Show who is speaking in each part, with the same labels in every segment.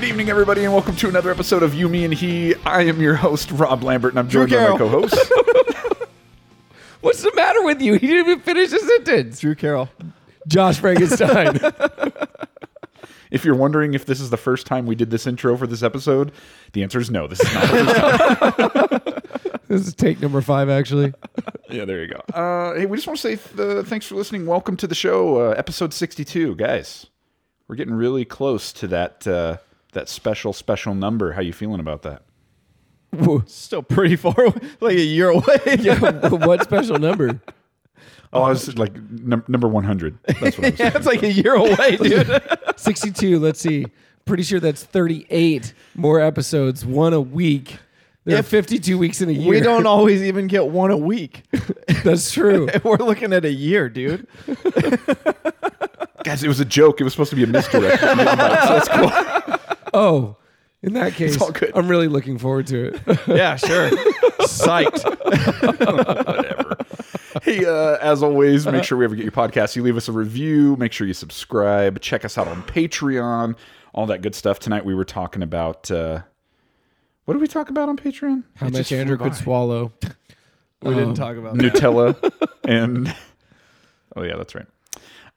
Speaker 1: Good evening, everybody, and welcome to another episode of You, Me, and He. I am your host, Rob Lambert, and I'm joined by my
Speaker 2: Carroll.
Speaker 1: co-host.
Speaker 3: What's the matter with you? He didn't even finish the sentence.
Speaker 2: Drew Carroll.
Speaker 3: Josh Frankenstein.
Speaker 1: if you're wondering if this is the first time we did this intro for this episode, the answer is no. This is not. The first time.
Speaker 3: this is take number five, actually.
Speaker 1: yeah, there you go. Uh, hey, we just want to say uh, thanks for listening. Welcome to the show, uh, episode 62, guys. We're getting really close to that uh, that special special number. How you feeling about that?
Speaker 2: Still pretty far, away, like a year away.
Speaker 3: what special number?
Speaker 1: Oh, I was like num- number 100. That's what I was
Speaker 2: yeah,
Speaker 1: saying.
Speaker 2: it's like a year away, dude.
Speaker 3: 62. Let's see. Pretty sure that's 38 more episodes, one a week. There are
Speaker 2: If
Speaker 3: 52 weeks in a year.
Speaker 2: we don't always even get one a week.
Speaker 3: That's true.
Speaker 2: We're looking at a year, dude.
Speaker 1: Guys, it was a joke. It was supposed to be a misdirect. so that's cool.
Speaker 3: Oh, in that case,
Speaker 1: all good.
Speaker 3: I'm really looking forward to it.
Speaker 2: Yeah, sure. Psyched.
Speaker 1: Hey, uh, as always, make sure we ever get your podcast, you leave us a review. Make sure you subscribe. Check us out on Patreon. All that good stuff. Tonight we were talking about. Uh, what did we talk about on Patreon?
Speaker 3: How
Speaker 1: It
Speaker 3: much Andrew could swallow.
Speaker 2: We didn't talk about that.
Speaker 1: Nutella and. Oh yeah, that's right.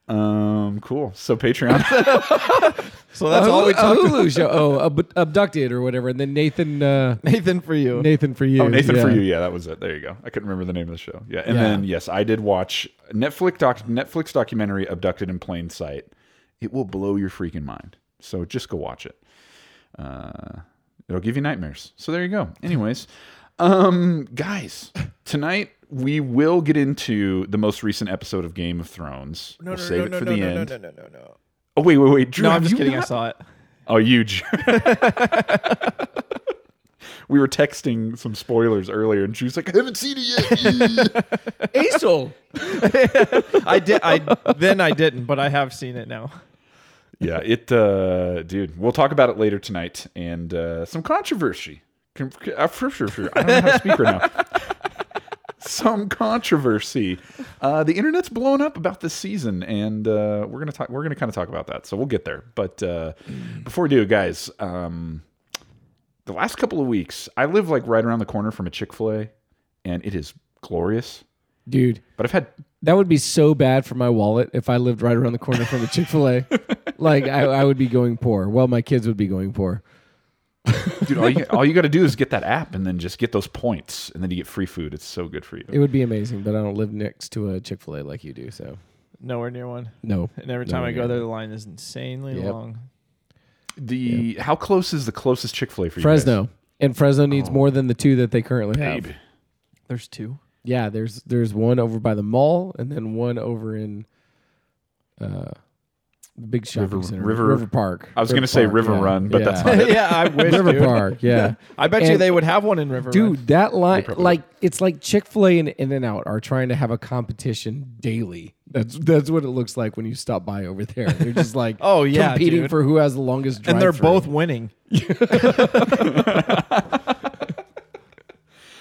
Speaker 1: Um, cool. So Patreon.
Speaker 2: So that's
Speaker 3: a
Speaker 2: all we
Speaker 3: Hulu- a
Speaker 2: talked about.
Speaker 3: Hulu show. Oh, ab- abducted or whatever. And then Nathan, uh,
Speaker 2: Nathan for you.
Speaker 3: Nathan for you.
Speaker 1: Oh, Nathan
Speaker 3: yeah.
Speaker 1: for you. Yeah, that was it. There you go. I couldn't remember the name of the show. Yeah, and
Speaker 3: Yeah.
Speaker 1: then yes, I did watch Netflix doc Netflix documentary "Abducted in Plain Sight." It will blow your freaking mind. So just go watch it. Uh, it'll give you nightmares. So there you go. Anyways, um, guys, tonight we will get into the most recent episode of Game of Thrones. we'll save it for the end.
Speaker 2: no, no, no, no. No.
Speaker 1: Oh wait, wait, wait. Drew,
Speaker 2: No,
Speaker 1: have
Speaker 2: I'm just
Speaker 1: you
Speaker 2: kidding. I
Speaker 1: not-
Speaker 2: saw it.
Speaker 1: Oh, huge. we were texting some spoilers earlier, and she was like, "I haven't seen it yet."
Speaker 3: Aisel.
Speaker 2: I did. I then I didn't, but I have seen it now.
Speaker 1: yeah, it, uh, dude. We'll talk about it later tonight, and uh, some controversy. Con- uh, for sure, sure. I don't know how to speak right now. Some controversy. Uh, the internet's blown up about this season, and uh, we're gonna talk. We're gonna kind of talk about that, so we'll get there. But uh, before we do, guys, um, the last couple of weeks, I live like right around the corner from a Chick Fil A, and it is glorious.
Speaker 3: Dude,
Speaker 1: But I've had
Speaker 3: that would be so bad for my wallet if I lived right around the corner from a Chick fil A. like, I, I would be going poor. Well, my kids would be going poor.
Speaker 1: dude. All you, all you got to do is get that app, and then just get those points, and then you get free food. It's so good for you.
Speaker 3: It would be amazing, but I don't live next to a Chick fil A like you do. So,
Speaker 2: Nowhere near one.
Speaker 3: no.
Speaker 2: And every time I go
Speaker 3: yeah.
Speaker 2: there, the line is insanely
Speaker 3: Yep.
Speaker 2: long.
Speaker 1: The how close is the closest Chick Fil A for you?
Speaker 3: Fresno. And Fresno needs more than the two that they currently
Speaker 1: guys?
Speaker 3: have.
Speaker 1: Babe.
Speaker 2: There's two.
Speaker 3: Yeah, there's there's one over by the mall and then one over in uh the big shopping
Speaker 1: River-
Speaker 3: center.
Speaker 1: River-
Speaker 3: River Park.
Speaker 1: I was gonna say River
Speaker 3: yeah,
Speaker 1: Run, but
Speaker 3: yeah.
Speaker 1: that's not it.
Speaker 2: yeah, I wish.
Speaker 3: River
Speaker 2: dude.
Speaker 3: Park, yeah.
Speaker 2: I bet you they would have one in River.
Speaker 3: Dude,
Speaker 2: Run.
Speaker 3: that line, like it's like Chick Fil A and In and Out are trying to have a competition daily. That's that's what it looks like when you stop by over there. They're just like,
Speaker 2: Oh, yeah,
Speaker 3: competing
Speaker 2: dude.
Speaker 3: for who has the longest.
Speaker 2: and they're
Speaker 3: drive-thru.
Speaker 2: both winning.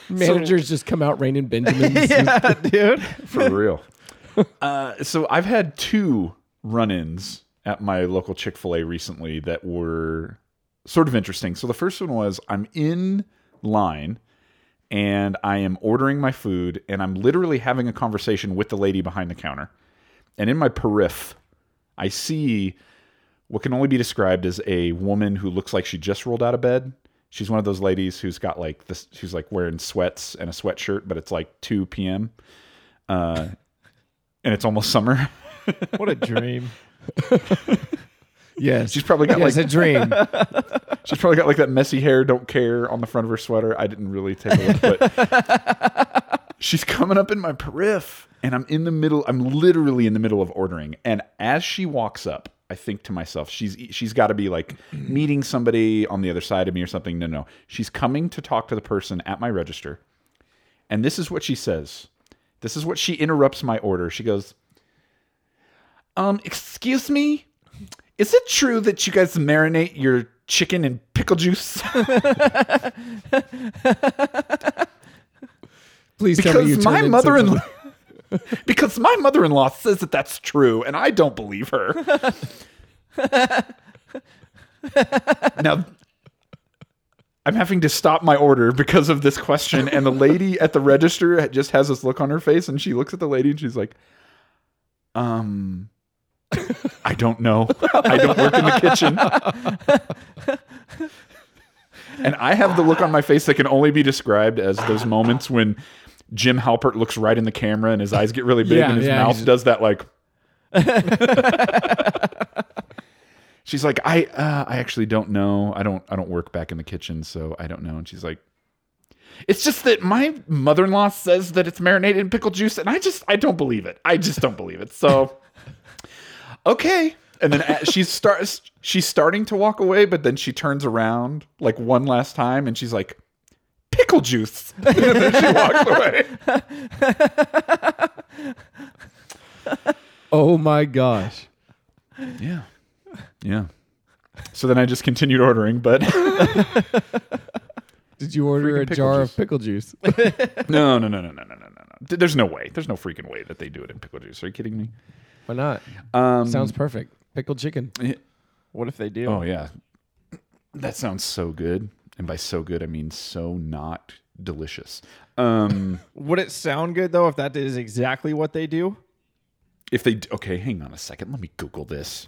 Speaker 3: managers just come out raining Benjamins.
Speaker 2: yeah, dude.
Speaker 1: for real. Uh, so I've had two run-ins at my local Chick Fil A recently that were sort of interesting. So the first one was I'm in line and I am ordering my food and I'm literally having a conversation with the lady behind the counter. And in my periph, I see what can only be described as a woman who looks like she just rolled out of bed. She's one of those ladies who's got like this. She's like wearing sweats and a sweatshirt, but it's like 2 p.m. Uh, and it's almost summer.
Speaker 2: What a dream.
Speaker 3: yes,
Speaker 1: She's probably got
Speaker 3: yes,
Speaker 1: like
Speaker 3: a dream.
Speaker 1: she's probably got like that messy hair, don't care on the front of her sweater. I didn't really take a look, but she's coming up in my periph, and I'm in the middle. I'm literally in the middle of ordering, and as she walks up, I think to myself, she's she's got to be like meeting somebody on the other side of me or something. No, no, she's coming to talk to the person at my register, and this is what she says. This is what she interrupts my order. She goes, "Um, excuse me." Is it true that you guys marinate your chicken in pickle juice?
Speaker 3: Please tell me you
Speaker 1: because
Speaker 3: turned
Speaker 1: my
Speaker 3: into
Speaker 1: mother-in-law
Speaker 3: something-
Speaker 1: because my mother-in-law says that that's true and I don't believe her. now, I'm having to stop my order because of this question, and the lady at the register just has this look on her face, and she looks at the lady and she's like, "Um, I don't know. I don't work in the kitchen." and I have the look on my face that can only be described as those moments when Jim Halpert looks right in the camera and his eyes get really big
Speaker 3: Yeah,
Speaker 1: and his
Speaker 3: yeah,
Speaker 1: mouth does that like. she's like, I uh, I actually don't know. I don't I don't work back in the kitchen, so I don't know. And she's like, it's just that my mother in law says that it's marinated in pickle juice, and I just I don't believe it. I just don't believe it. So okay. And then she starts she's starting to walk away, but then she turns around like one last time and she's like, pickle juice. and then she walks away.
Speaker 3: oh my gosh.
Speaker 1: Yeah. Yeah. So then I just continued ordering, but
Speaker 3: Did you order
Speaker 1: freaking
Speaker 3: a jar
Speaker 1: juice.
Speaker 3: of pickle juice?
Speaker 1: no, no, no, no, no, no, no, no. There's no way. There's no freaking way that they do it in pickle juice. Are you kidding me?
Speaker 3: Why not?
Speaker 1: Um,
Speaker 3: Sounds perfect. Pickled chicken.
Speaker 2: What if they do?
Speaker 1: Oh yeah, that sounds so good. And by so good, I mean so not delicious. Um,
Speaker 2: Would it sound good though if that is exactly what they do?
Speaker 1: if they okay, hang on a second. Let me Google this.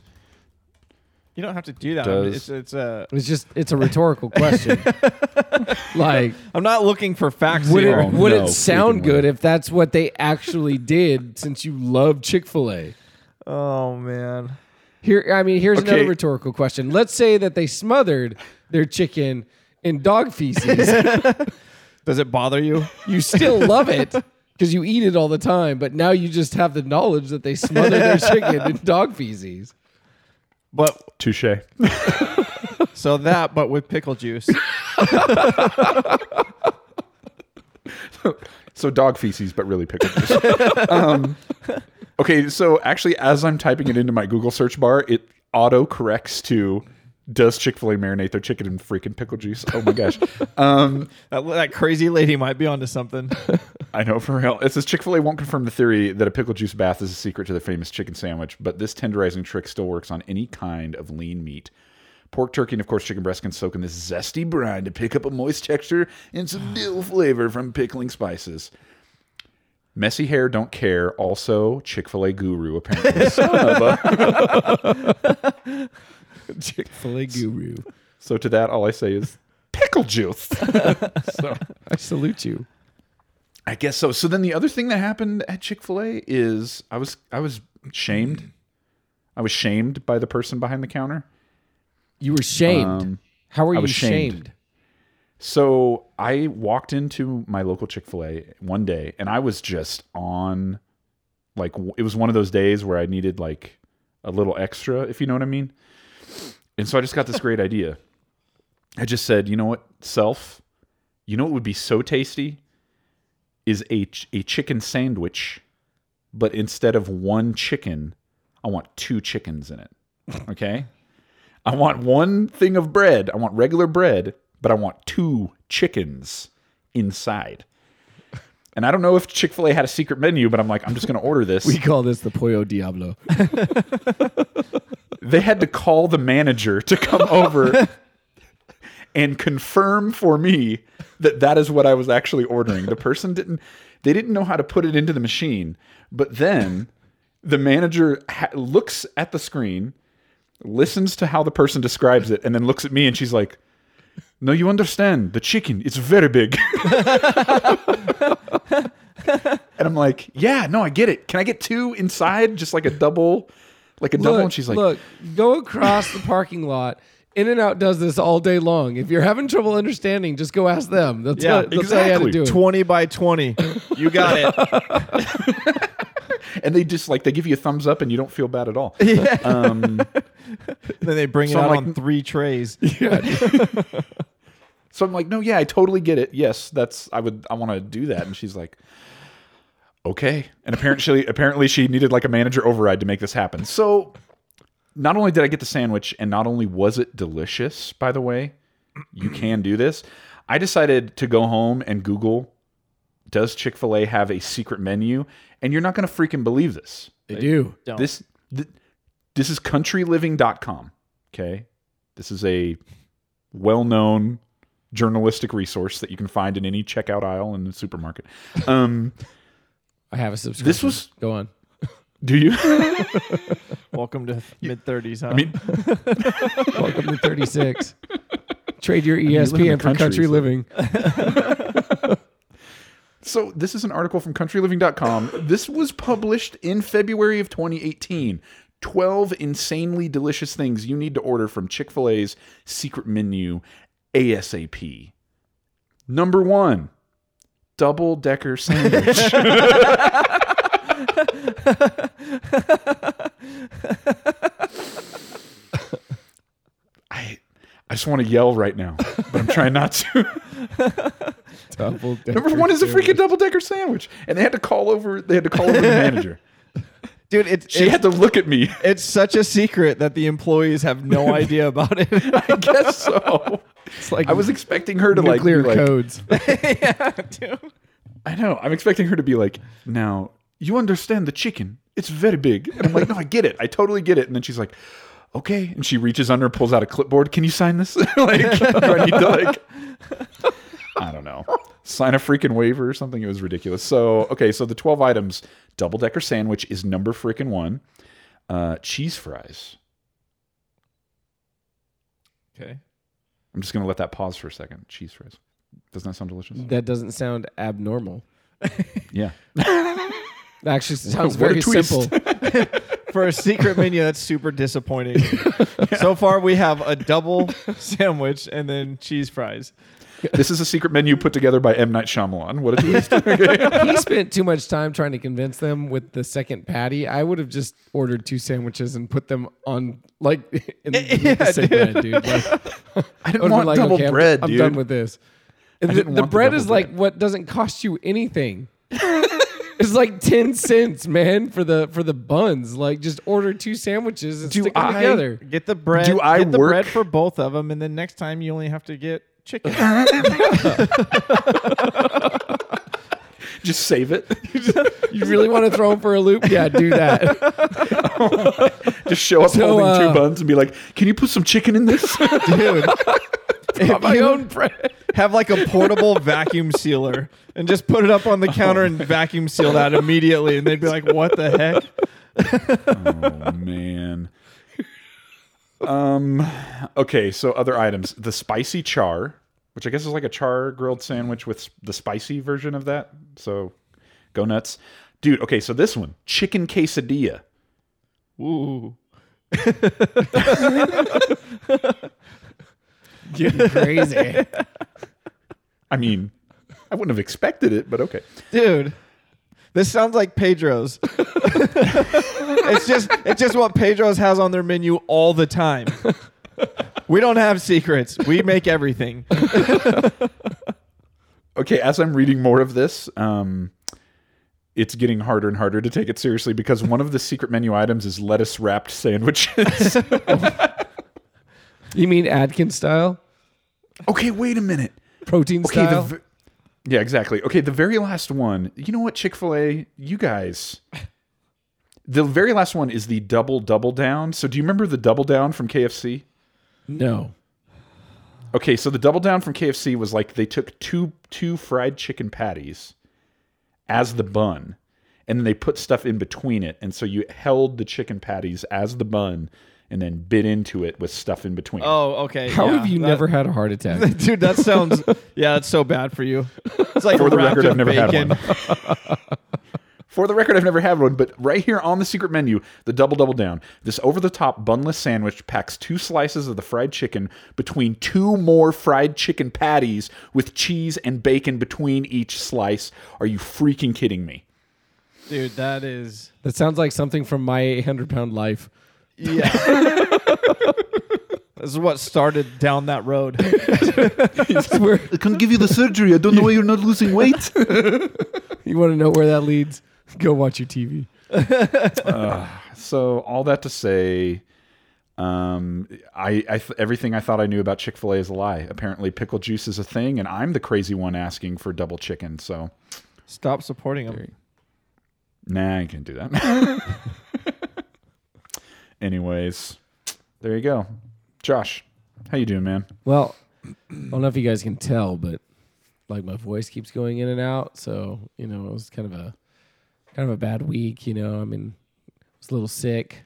Speaker 2: You don't have to do that.
Speaker 1: Does-
Speaker 2: It's it's a.
Speaker 3: It's just it's a rhetorical question. like
Speaker 2: I'm not looking for facts
Speaker 3: would
Speaker 2: here.
Speaker 3: it
Speaker 1: Oh,
Speaker 3: would
Speaker 1: no,
Speaker 3: it sound
Speaker 1: freaking
Speaker 3: good
Speaker 1: way.
Speaker 3: if that's what they actually did since you love Chick-fil-A?
Speaker 2: Oh man.
Speaker 3: Here I mean here's another rhetorical question. Let's say that they smothered their chicken in dog feces.
Speaker 2: Does it bother you?
Speaker 3: you still love it because you eat it all the time, but now you just have the knowledge that they smothered their chicken in dog feces.
Speaker 2: But
Speaker 1: Touche.
Speaker 2: so that, but with pickle juice.
Speaker 1: So dog feces, but really pickle juice. um, okay, so actually, as I'm typing it into my Google search bar, it auto corrects to "Does Chick Fil A marinate their chicken in freaking pickle juice?" Oh my gosh. Um,
Speaker 2: That, that crazy lady might be onto something.
Speaker 1: I know for real. It says Chick fil A won't confirm the theory that a pickle juice bath is a secret to their famous chicken sandwich, but this tenderizing trick still works on any kind of lean meat. Pork, turkey, and of course chicken breast can soak in this zesty brine to pick up a moist texture and some dill flavor from pickling spices. Messy hair don't care. Also, Chick fil A guru, apparently. A-
Speaker 3: Chick-fil-A guru.
Speaker 1: so, to that, all I say is pickle juice. so,
Speaker 3: I salute you.
Speaker 1: I guess so. So then the other thing that happened at Chick Fil A is I was I was shamed. I was shamed by the person behind the counter.
Speaker 3: You were shamed.
Speaker 1: Um,
Speaker 3: How were
Speaker 1: I
Speaker 3: you
Speaker 1: was shamed.
Speaker 3: shamed?
Speaker 1: So I walked into my local Chick Fil A one day, and I was just on, like it was one of those days where I needed like a little extra, if you know what I mean. And so I just got this great idea. I just said, you know what, self, you know what would be so tasty is a ch- a chicken sandwich, but instead of one chicken, I want two chickens in it. Okay. I want one thing of bread. I want regular bread, but I want two chickens inside. And I don't know if Chick fil A had a secret menu, but I'm like, I'm just going to order this.
Speaker 3: We call this the Pollo Diablo.
Speaker 1: they had to call the manager to come over and confirm for me that that is what I was actually ordering. The person didn't, they didn't know how to put it into the machine. But then the manager ha- looks at the screen, listens to how the person describes it, and then looks at me and she's like, no, you understand. The chicken, it's very big. and I'm like, yeah, no, I get it. Can I get two inside? Just like a double, like a double?
Speaker 3: look,
Speaker 1: And she's like,
Speaker 3: look, go across the parking lot. In and Out does this all day long. If you're having trouble understanding, just go ask them. They'll,
Speaker 2: Yeah,
Speaker 3: tell, they'll tell you how to
Speaker 1: exactly.
Speaker 3: do it.
Speaker 2: 20 by 20. You got it.
Speaker 1: and they just like they give you a thumbs up and you don't feel bad at all.
Speaker 2: Yeah.
Speaker 1: Um,
Speaker 2: then they bring
Speaker 1: So
Speaker 2: it out
Speaker 1: like-
Speaker 2: on three trays. Yeah.
Speaker 1: so I'm like, no, yeah, I totally get it. Yes, that's I would I want to do that. And she's like, okay. And apparently, apparently she needed like a manager override to make this happen. So not only did I get the sandwich, and not only was it delicious, by the way, you can do this. I decided to go home and Google, does Chick Fil A have a secret menu? And you're not going to freaking believe this.
Speaker 3: They do.
Speaker 2: Don't.
Speaker 1: This th- this is countryliving.com. Okay. This is a well-known journalistic resource that you can find in any checkout aisle in the supermarket. Um,
Speaker 3: I have a subscription.
Speaker 1: This was-
Speaker 3: go on.
Speaker 1: do you?
Speaker 2: Welcome to mid thirties. Huh?
Speaker 1: I mean,
Speaker 3: Welcome to 36. Trade your
Speaker 1: you live in the
Speaker 3: ESPN for
Speaker 1: country,
Speaker 3: country
Speaker 1: so-
Speaker 3: living.
Speaker 1: So this is an article from countryliving.com. This was published in February of 2018. 12 insanely delicious things you need to order from Chick-fil-A's secret menu ASAP. Number 1, double decker sandwich. I just want to yell right now, but I'm trying not to.
Speaker 3: Double
Speaker 1: Number one is a freaking double decker sandwich, and they had to call over. They had to call over the manager.
Speaker 2: dude, it's
Speaker 1: She
Speaker 2: it's,
Speaker 1: had to look at me.
Speaker 2: it's such a secret that the employees have no idea about it.
Speaker 1: I guess so.
Speaker 3: It's like
Speaker 1: I was expecting her to like,
Speaker 3: clear
Speaker 1: like.
Speaker 3: codes.
Speaker 2: yeah, dude.
Speaker 1: I know. I'm expecting her to be like, now you understand the chicken. It's very big, and I'm like, no, I get it. I totally get it. And then she's like, okay, and she reaches under, pulls out a clipboard. Can you sign this? like, do I need to like. I don't know. Sign a freaking waiver or something. It was ridiculous. So, okay, so the 12 items double decker sandwich is number freaking one. Uh, cheese fries.
Speaker 2: Okay.
Speaker 1: I'm just going to let that pause for a second. Cheese fries. Doesn't that sound delicious?
Speaker 3: That doesn't sound abnormal.
Speaker 1: Yeah.
Speaker 3: That actually sounds
Speaker 1: What a
Speaker 3: very
Speaker 1: twist.
Speaker 3: simple.
Speaker 2: For a secret menu, that's super disappointing. So far, we have a double sandwich and then cheese fries.
Speaker 1: this is a secret menu put together by M. Night Shyamalan. What a twist. Okay.
Speaker 3: he spent too much time trying to convince them with the second patty. I would have just ordered two sandwiches and put them on like in the,
Speaker 2: Yeah,
Speaker 3: the same
Speaker 2: dude.
Speaker 3: bread, dude. Like,
Speaker 1: I
Speaker 3: I
Speaker 1: didn't
Speaker 3: would've
Speaker 1: want
Speaker 3: like,
Speaker 1: double
Speaker 3: okay, I'm-
Speaker 1: bread,
Speaker 3: I'm, done with this. And the,
Speaker 1: didn't
Speaker 3: the
Speaker 1: want the
Speaker 3: bread is like what doesn't cost you anything. It's like ten cents, man, for the for the buns. Like just order two sandwiches and
Speaker 1: Do
Speaker 3: stick them
Speaker 1: I-
Speaker 3: together.
Speaker 2: Get the bread.
Speaker 1: Do I
Speaker 2: get the
Speaker 1: work-
Speaker 2: bread for both of them, and then next time you only have to get chicken.
Speaker 1: Just save it.
Speaker 3: You really want to throw them for a loop? Yeah, do that.
Speaker 1: Just show up
Speaker 3: So,
Speaker 1: holding
Speaker 3: uh,
Speaker 1: two buns and be like, "Can you put some chicken in this?"
Speaker 2: Dude, if
Speaker 3: My own bread.
Speaker 2: have like a portable vacuum sealer and just put it up on the counter and vacuum seal that immediately, and they'd be like, "What the heck?"
Speaker 1: oh man. Um. Okay. So other items: the spicy char, which I guess is like a char grilled sandwich with the spicy version of that. So, go nuts, dude. Okay. So this one, chicken quesadilla.
Speaker 2: Ooh,
Speaker 3: Getting crazy.
Speaker 1: I mean, I wouldn't have expected it, but okay.
Speaker 2: dude, this sounds like Pedro's. it's just it's just what Pedro's has on their menu all the time. We don't have secrets. We make everything.
Speaker 1: okay, as I'm reading more of this, um, it's getting harder and harder to take it seriously because one of the secret menu items is lettuce wrapped sandwiches.
Speaker 3: You mean Atkins style?
Speaker 1: okay, wait a minute.
Speaker 3: Protein
Speaker 1: Okay, the
Speaker 3: style?
Speaker 1: v- yeah, exactly. Okay, the very last one. You know what, Chick Fil A, you guys. The very last one is the double double down. So, do you remember the double down from KFC?
Speaker 3: no.
Speaker 1: Okay, so the double down from KFC was like they took two two fried chicken patties as the bun, and then they put stuff in between it, and so you held the chicken patties as the bun, and then bit into it with stuff in between.
Speaker 2: Oh, okay.
Speaker 3: How
Speaker 2: yeah,
Speaker 3: have you
Speaker 2: that-
Speaker 3: never had a heart attack?
Speaker 2: Dude, that sounds yeah, it's so bad for you. It's like
Speaker 1: For the record, I've never had one. For the record, I've never had one, but right here on the secret menu, the double double down, this over the top bunless sandwich packs two slices of the fried chicken between two more fried chicken patties with cheese and bacon between each slice. Are you freaking kidding me?
Speaker 2: Dude, that is
Speaker 3: That sounds like something from my 800 pound life.
Speaker 2: Yeah. this is what started down that road.
Speaker 3: Where-
Speaker 1: I can't give you the surgery. I don't know why you're not losing weight.
Speaker 3: you want to know where that leads? Go watch your TV.
Speaker 1: so all that to say, um, I, I th- everything I thought I knew about Chick Fil A is a lie. Apparently, pickle juice is a thing, and I'm the crazy one asking for double chicken. So.
Speaker 2: Stop supporting them.
Speaker 1: Nah, I can't do that. Anyways, there you go. Josh, How you doing, man?
Speaker 3: Well, I don't know if you guys can tell, but like my voice keeps going in and out. So you know, it was kind of a kind of a bad week. You know, I mean, I was a little sick,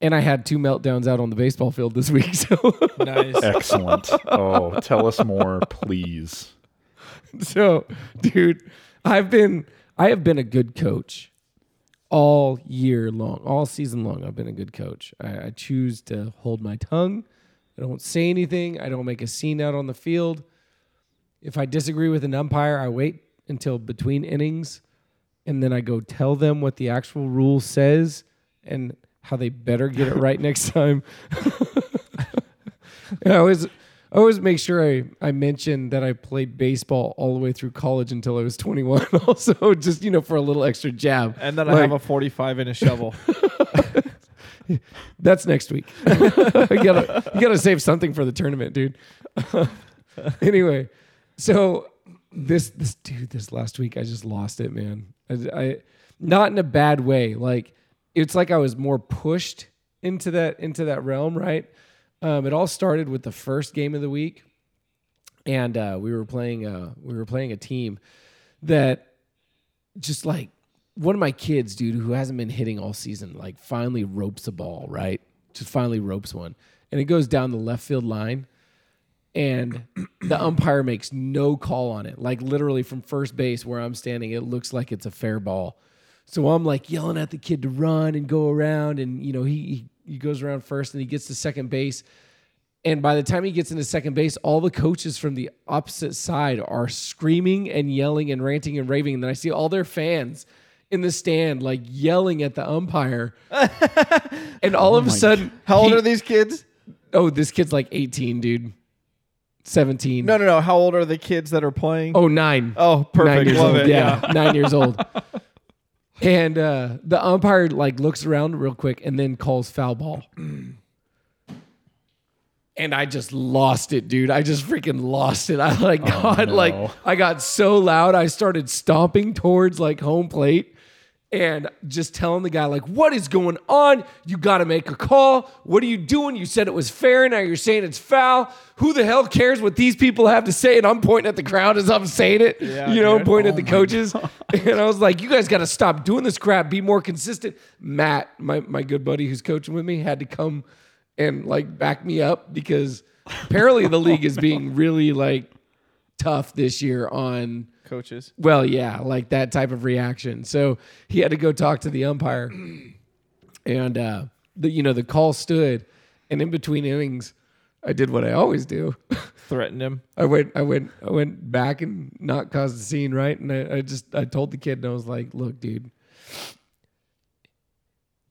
Speaker 3: and I had two meltdowns out on the baseball field this week. So
Speaker 2: Nice.
Speaker 1: Excellent. oh, tell us more, please.
Speaker 3: so, dude, I've been I have been a good coach all year long, all season long. I've been a good coach. I, I choose to hold my tongue. I don't say anything. I don't make a scene out on the field. If I disagree with an umpire, I wait until between innings, and then I go tell them what the actual rule says and how they better get it right next time. I always, I always make sure I, I mention that I played baseball all the way through college until I was 21. Also, just you know, for a little extra jab.
Speaker 2: And then I have a 45 and a shovel.
Speaker 3: That's next week. you gotta you gotta save something for the tournament, dude. anyway, so this this dude this last week I just lost it, man. I, I not in a bad way. Like it's like I was more pushed into that into that realm, right? Um, it all started with the first game of the week, and uh, we were playing uh, we were playing a team that just like one of my kids, dude, who hasn't been hitting all season, like finally ropes a ball, right? Just finally ropes one. And it goes down the left field line. And the umpire makes no call on it. Like literally from first base where I'm standing, it looks like it's a fair ball. So I'm like yelling at the kid to run and go around. And, you know, he, he, he goes around first and he gets to second base. And by the time he gets into second base, all the coaches from the opposite side are screaming and yelling and ranting and raving. And then I see all their fans in the stand, like yelling at the umpire. and all of oh a sudden,
Speaker 2: How old
Speaker 3: he-
Speaker 2: are these kids?
Speaker 3: Oh, this kid's like 18, dude. 17.
Speaker 2: No, no, no. How old are the kids that are playing?
Speaker 3: Oh, nine.
Speaker 2: Oh, perfect.
Speaker 3: Nine years
Speaker 2: Love
Speaker 3: old.
Speaker 2: it.
Speaker 3: Yeah, nine years old. And uh, the umpire like looks around real quick and then calls foul ball. And I just lost it, dude. I just freaking lost it. I like got
Speaker 1: no.
Speaker 3: like I got so loud. I started stomping towards like home plate and just telling the guy like, "What is going on? You got to make a call. What are you doing? You said it was fair. Now you're saying it's foul. Who the hell cares what these people have to say?" And I'm pointing at the crowd as I'm saying it.
Speaker 2: Yeah,
Speaker 3: you know,
Speaker 2: dude.
Speaker 3: pointing at the oh coaches. And I was like, "You guys got to stop doing this crap. Be more consistent." Matt, my my good buddy who's coaching with me, had to come and like back me up because apparently the oh, league is being really like tough this year on
Speaker 2: Coaches.
Speaker 3: well, yeah, like that type of reaction. So he had to go talk to the umpire, and uh, the you know the call stood, and in between innings, I did what I always do.
Speaker 2: Threatened him.
Speaker 3: I went, I went, I went back and not caused a scene, right? And I, I just I told the kid, and I was like, "Look, dude,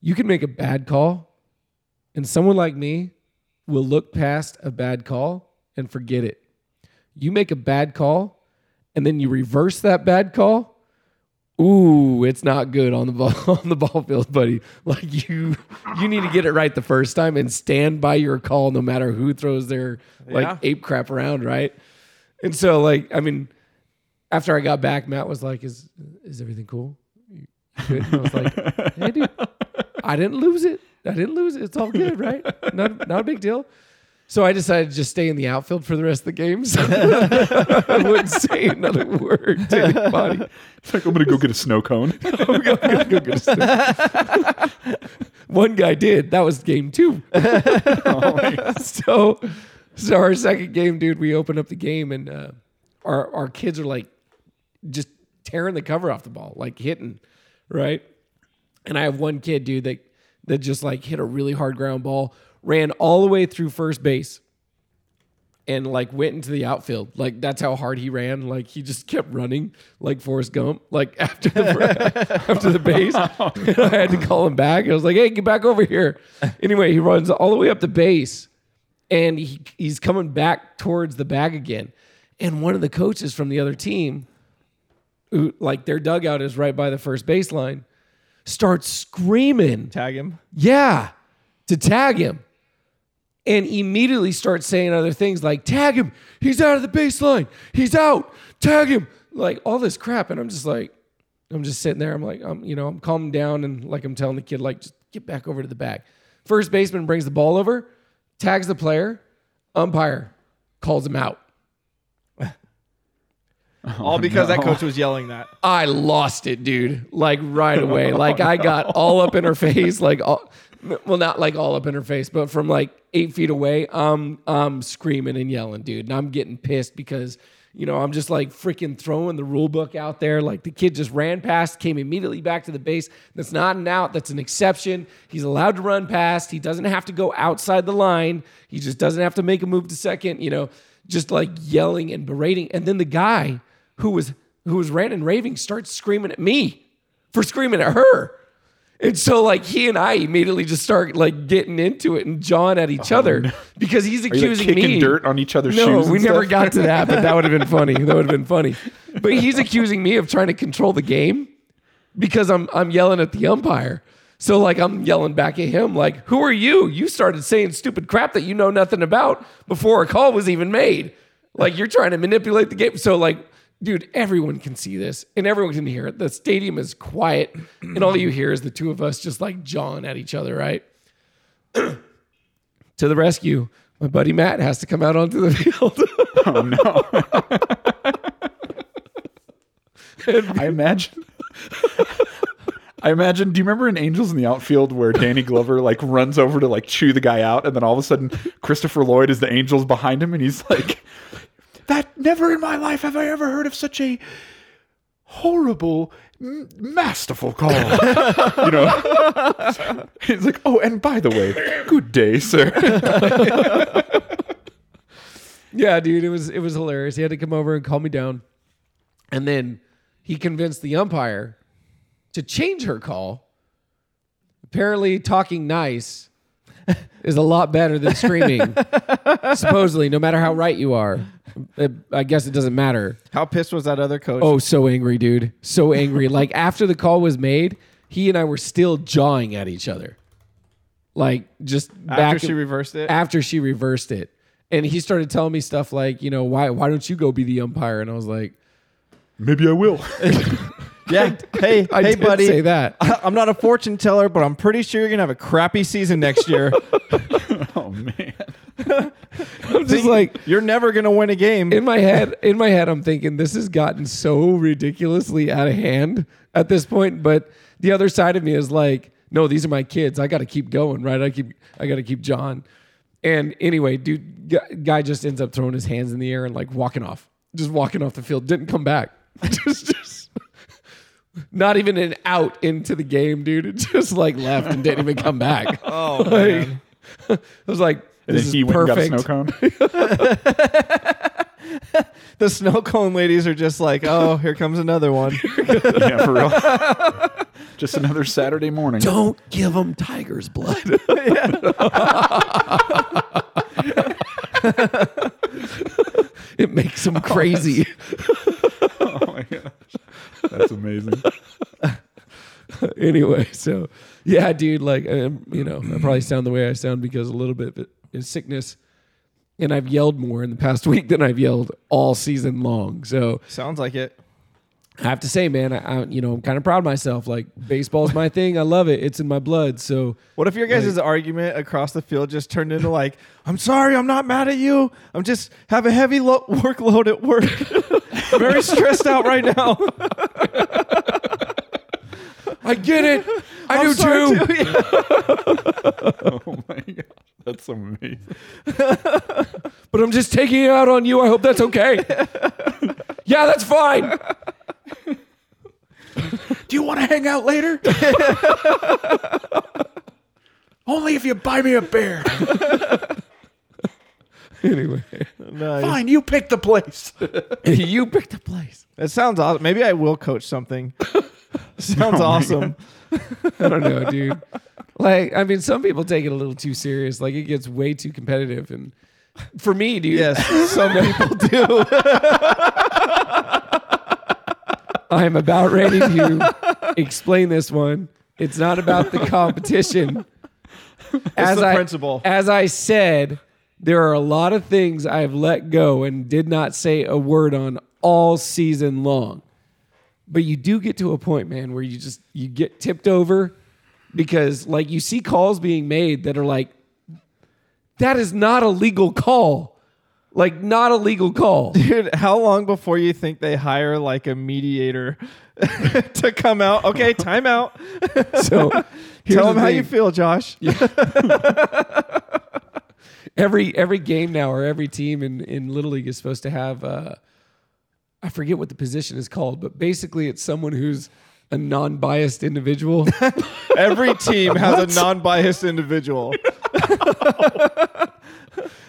Speaker 3: you can make a bad call, and someone like me will look past a bad call and forget it. You make a bad call, and then you reverse that bad call." Ooh, it's not good on the ball on the ball field, buddy. Like you, you need to get it right the first time and stand by your call, no matter who throws their like
Speaker 2: Yeah.
Speaker 3: ape crap around, right? And so, like, I mean, after I got back, Matt was like, "Is is everything cool?" Good? And I was like, "Hey, dude, I didn't lose it. I didn't lose it. It's all good, right? Not not a big deal." So I decided to just stay in the outfield for the rest of the games. I wouldn't say another word to anybody.
Speaker 1: It's like I'm gonna go get a snow cone.
Speaker 3: I'm gonna- I'm gonna go get a sniff. One guy did. That was game two. so, so our second game, dude, we open up the game and uh, our our kids are like just tearing the cover off the ball, like hitting, right? And I have one kid, dude, that that just like hit a really hard ground ball, ran all the way through first base, and like went into the outfield. Like that's how hard he ran. Like he just kept running like Forrest Gump. Like after the after the base, I had to call him back. I was like, "Hey, get back over here." Anyway, he runs all the way up the base, and he, he's coming back towards the bag again. And one of the coaches from the other team, who like their dugout is right by the first baseline, starts screaming
Speaker 2: Tag him.
Speaker 3: yeah, to tag him. And immediately starts saying other things like, tag him, he's out of the baseline, he's out, tag him, like all this crap. And I'm just like, I'm just sitting there. I'm like, I'm, you know, I'm calming down and like I'm telling the kid, like, just get back over to the bag. First baseman brings the ball over, tags the player. Umpire calls him out.
Speaker 2: All because that coach was yelling that.
Speaker 3: I lost it, dude. Like right away. Like I got all up in her face. Like all, well, not like all up in her face, but from like eight feet away, I'm I'm screaming and yelling, dude. And I'm getting pissed because you know I'm just like freaking throwing the rule book out there. Like the kid just ran past, came immediately back to the base. That's not an out. That's an exception. He's allowed to run past. He doesn't have to go outside the line. He just doesn't have to make a move to second. You know, just like yelling and berating. And then the guy who was who was ranting and raving starts screaming at me for screaming at her. And so like he and I immediately just start like getting into it and jawing at each oh, other because he's
Speaker 1: Are you, like,
Speaker 3: accusing
Speaker 1: kicking
Speaker 3: me.
Speaker 1: dirt on each other's
Speaker 3: no,
Speaker 1: shoes?
Speaker 3: we never
Speaker 1: stuff?
Speaker 3: got to that, but that would have been funny. That would have been funny. But he's accusing me of trying to control the game because I'm I'm yelling at the umpire. So like I'm yelling back at him like, "Who are you? You started saying stupid crap that you know nothing about before a call was even made. Like you're trying to manipulate the game." So like, dude, everyone can see this and everyone can hear it. The stadium is quiet and all you hear is the two of us just like jawing at each other, right? to the rescue. My buddy Matt has to come out onto the field.
Speaker 1: Oh no! I imagine. I imagine. Do you remember in Angels in the Outfield where Danny Glover like runs over to like chew the guy out, and then all of a sudden Christopher Lloyd is the Angels behind him, and he's like, "That never in my life have I ever heard of such a horrible, m- masterful call." you know, he's like, "Oh, and by the way, good day, sir."
Speaker 3: Yeah, dude, it was it was hilarious. He had to come over and calm me down, and then he convinced the umpire to change her call. Apparently, talking nice is a lot better than screaming. Supposedly, no matter how right you are, It- I guess it doesn't matter.
Speaker 2: How pissed was that other coach?
Speaker 3: Oh, so angry, dude, so angry. like after the call was made, he and I were still jawing at each other, like just
Speaker 2: after she reversed it.
Speaker 3: after she reversed it. And he started telling me stuff like, you know, why why don't you go be the umpire? And I was like,
Speaker 1: Maybe I will.
Speaker 2: yeah. Hey,
Speaker 3: I
Speaker 2: hey,
Speaker 3: did
Speaker 2: buddy.
Speaker 3: say that.
Speaker 2: I- I'm not a fortune teller, but I'm pretty sure you're gonna have a crappy season next year.
Speaker 1: oh man.
Speaker 3: I'm just like
Speaker 2: you're never gonna win a game.
Speaker 3: in my head, in my head, I'm thinking this has gotten so ridiculously out of hand at this point. But the other side of me is like, no, these are my kids. I got to keep going, right? I keep, I got to keep John. And anyway, dude, gu- guy just ends up throwing his hands in the air and like walking off, just walking off the field. Didn't come back. just, just not even an out into the game, dude. It just like left and didn't even come back.
Speaker 2: oh
Speaker 3: Like,
Speaker 2: man.
Speaker 3: I was like,
Speaker 1: And
Speaker 3: this
Speaker 1: then
Speaker 3: is
Speaker 1: he went
Speaker 3: perfect.
Speaker 1: and got a snow cone.
Speaker 2: The snow cone ladies are just like, oh, here comes another one.
Speaker 1: yeah, for real. Just another Saturday morning.
Speaker 3: Don't give them tiger's blood. it makes them oh, crazy.
Speaker 1: Oh my gosh. That's amazing.
Speaker 3: anyway, so yeah, dude, like, um, you know, I probably sound the way I sound because a little bit of it is sickness. And I've yelled more in the past week than I've yelled all season long. So
Speaker 2: Sounds like it.
Speaker 3: I have to say, man, I, I you know, I'm kind of proud of myself. Like, baseball's my thing. I love it. It's in my blood. So
Speaker 2: What if your guys' argument across the field just turned into like, I'm sorry, I'm not mad at you. I'm just have a heavy lo- workload at work. Very stressed out right now.
Speaker 3: I get it. I
Speaker 2: I'm
Speaker 3: do too.
Speaker 2: Yeah.
Speaker 1: Oh my god. That's amazing.
Speaker 3: but I'm just taking it out on you. I hope that's okay. yeah, that's fine.
Speaker 1: Do you want to hang out later? Only if you buy me a beer.
Speaker 3: Anyway,
Speaker 2: Nice.
Speaker 1: Fine, you pick the place.
Speaker 3: you pick the place.
Speaker 2: That sounds awesome. Maybe I will coach something. Oh sounds
Speaker 1: Oh
Speaker 2: awesome.
Speaker 3: I don't know, dude. Like, I mean, some people take it a little too serious. Like, it gets way too competitive. And for me, dude,
Speaker 2: Yes, some people do.
Speaker 3: I am about ready to explain this one. It's not about the competition. as
Speaker 2: the
Speaker 3: I,
Speaker 2: principle.
Speaker 3: As I said, there are a lot of things I've let go and did not say a word on all season long. But you do get to a point, man, where you just you get tipped over because like you see calls being made that are like That is not a legal call. Like not a legal call.
Speaker 2: Dude, how long before you think they hire like a mediator to come out? Okay, time out.
Speaker 3: So
Speaker 2: Tell
Speaker 3: the
Speaker 2: them how you feel, Josh.
Speaker 3: every every game now or every team in in little league is supposed to have uh i forget what the position is called but basically it's someone who's a non-biased individual
Speaker 2: Every team has a non-biased individual.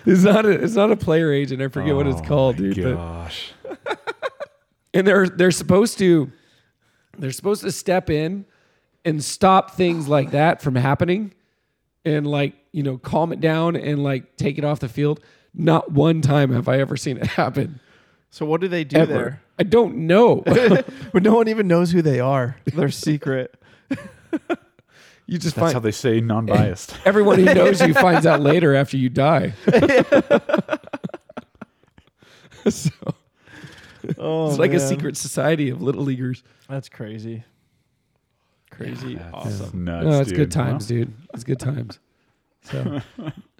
Speaker 3: it's not a it's not a player agent i forget what it's
Speaker 1: Oh
Speaker 3: called dude but-
Speaker 1: Gosh.
Speaker 3: and they're they're supposed to they're supposed to step in and stop things like that from happening and like you know calm it down and like take it off the field not one time have i ever seen it happen
Speaker 2: So what do they do
Speaker 3: ever
Speaker 2: there?
Speaker 3: i don't know
Speaker 2: But no one even knows who they are. They're secret.
Speaker 3: you just find
Speaker 1: That's
Speaker 3: find
Speaker 1: how they say non-biased.
Speaker 3: Everyone who knows you finds out later after you die. so
Speaker 2: Oh,
Speaker 3: it's like a secret society of little leaguers.
Speaker 2: That's crazy. Crazy.
Speaker 1: That's
Speaker 2: awesome.
Speaker 1: nuts.
Speaker 3: No, it's
Speaker 1: dude.
Speaker 3: good times, dude. It's good times. So,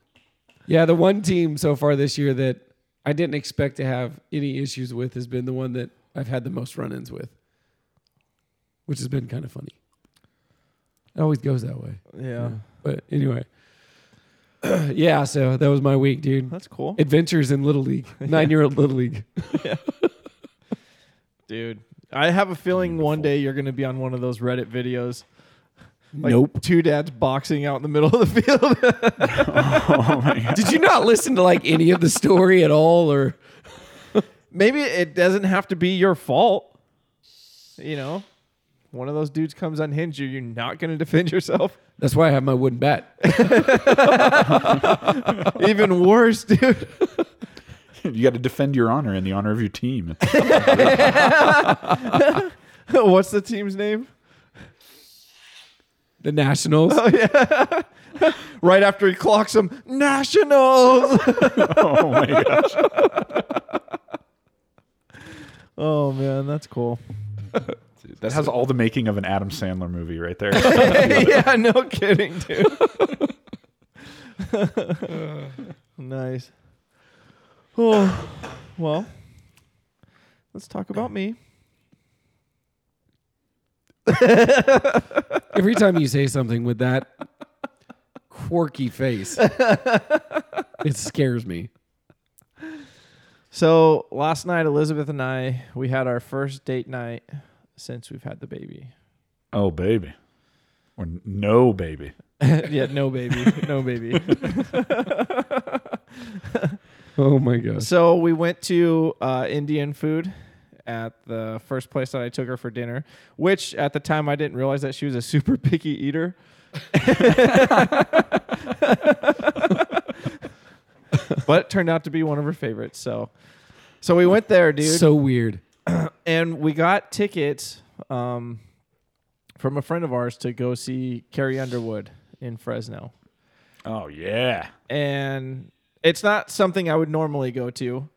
Speaker 3: yeah, the one team so far this year that I didn't expect to have any issues with has been the one that I've had the most run-ins with, which has been kind of funny. It always goes that way.
Speaker 2: Yeah.
Speaker 3: But anyway, yeah. So that was my week, dude.
Speaker 2: That's cool.
Speaker 3: Adventures in Little League, nine-year-old Little League. yeah.
Speaker 2: Dude. I have a feeling one day you're going to be on one of those Reddit videos. Like
Speaker 3: nope.
Speaker 2: Two dads boxing out in the middle of the field.
Speaker 1: oh my God.
Speaker 3: Did you not listen to like any of the story at all, or
Speaker 2: Maybe it doesn't have to be your fault. You know, one of those dudes comes unhinged you, you're not going to defend yourself.
Speaker 3: that's why I have my wooden bat.
Speaker 2: Even worse, dude.
Speaker 1: You got to defend your honor and the honor of your team.
Speaker 2: What's the team's name?
Speaker 3: The Nationals. Oh yeah.
Speaker 2: Right after he clocks him, Nationals.
Speaker 1: oh my gosh.
Speaker 2: oh man, that's cool.
Speaker 1: Dude, that has all the making of an Adam Sandler movie right there.
Speaker 2: yeah, no kidding, dude. nice. Oh, well, let's talk about me.
Speaker 3: Every time you say something with that quirky face, it scares me.
Speaker 2: So last night, Elizabeth and I, we had our first date night since we've had the baby.
Speaker 1: oh baby, or no baby.
Speaker 2: yeah, no baby, no baby.
Speaker 3: Oh my gosh.
Speaker 2: So we went to uh, Indian food at the first place that I took her for dinner, which at the time I didn't realize that she was a super picky eater. but it turned out to be one of her favorites. So, so we went there, dude,
Speaker 3: So weird.
Speaker 2: and we got tickets um, from a friend of ours to go see Carrie Underwood in Fresno
Speaker 1: Oh yeah.
Speaker 2: and it's not something I would normally go to,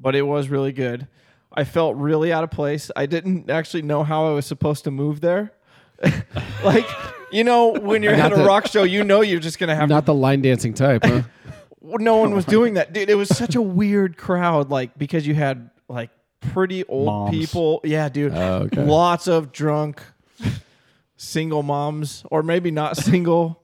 Speaker 2: but it was really good. I felt really out of place. I didn't actually know how I was supposed to move there. like, you know, when you're at a
Speaker 3: the-
Speaker 2: rock show, you know you're just gonna have
Speaker 3: Not the line dancing type, huh?
Speaker 2: No one oh was doing that, dude. It was such a weird crowd, like because you had like pretty old
Speaker 1: Moms.
Speaker 2: people. Yeah, dude.
Speaker 3: Oh, okay.
Speaker 2: Lots of drunk single moms, or maybe not single,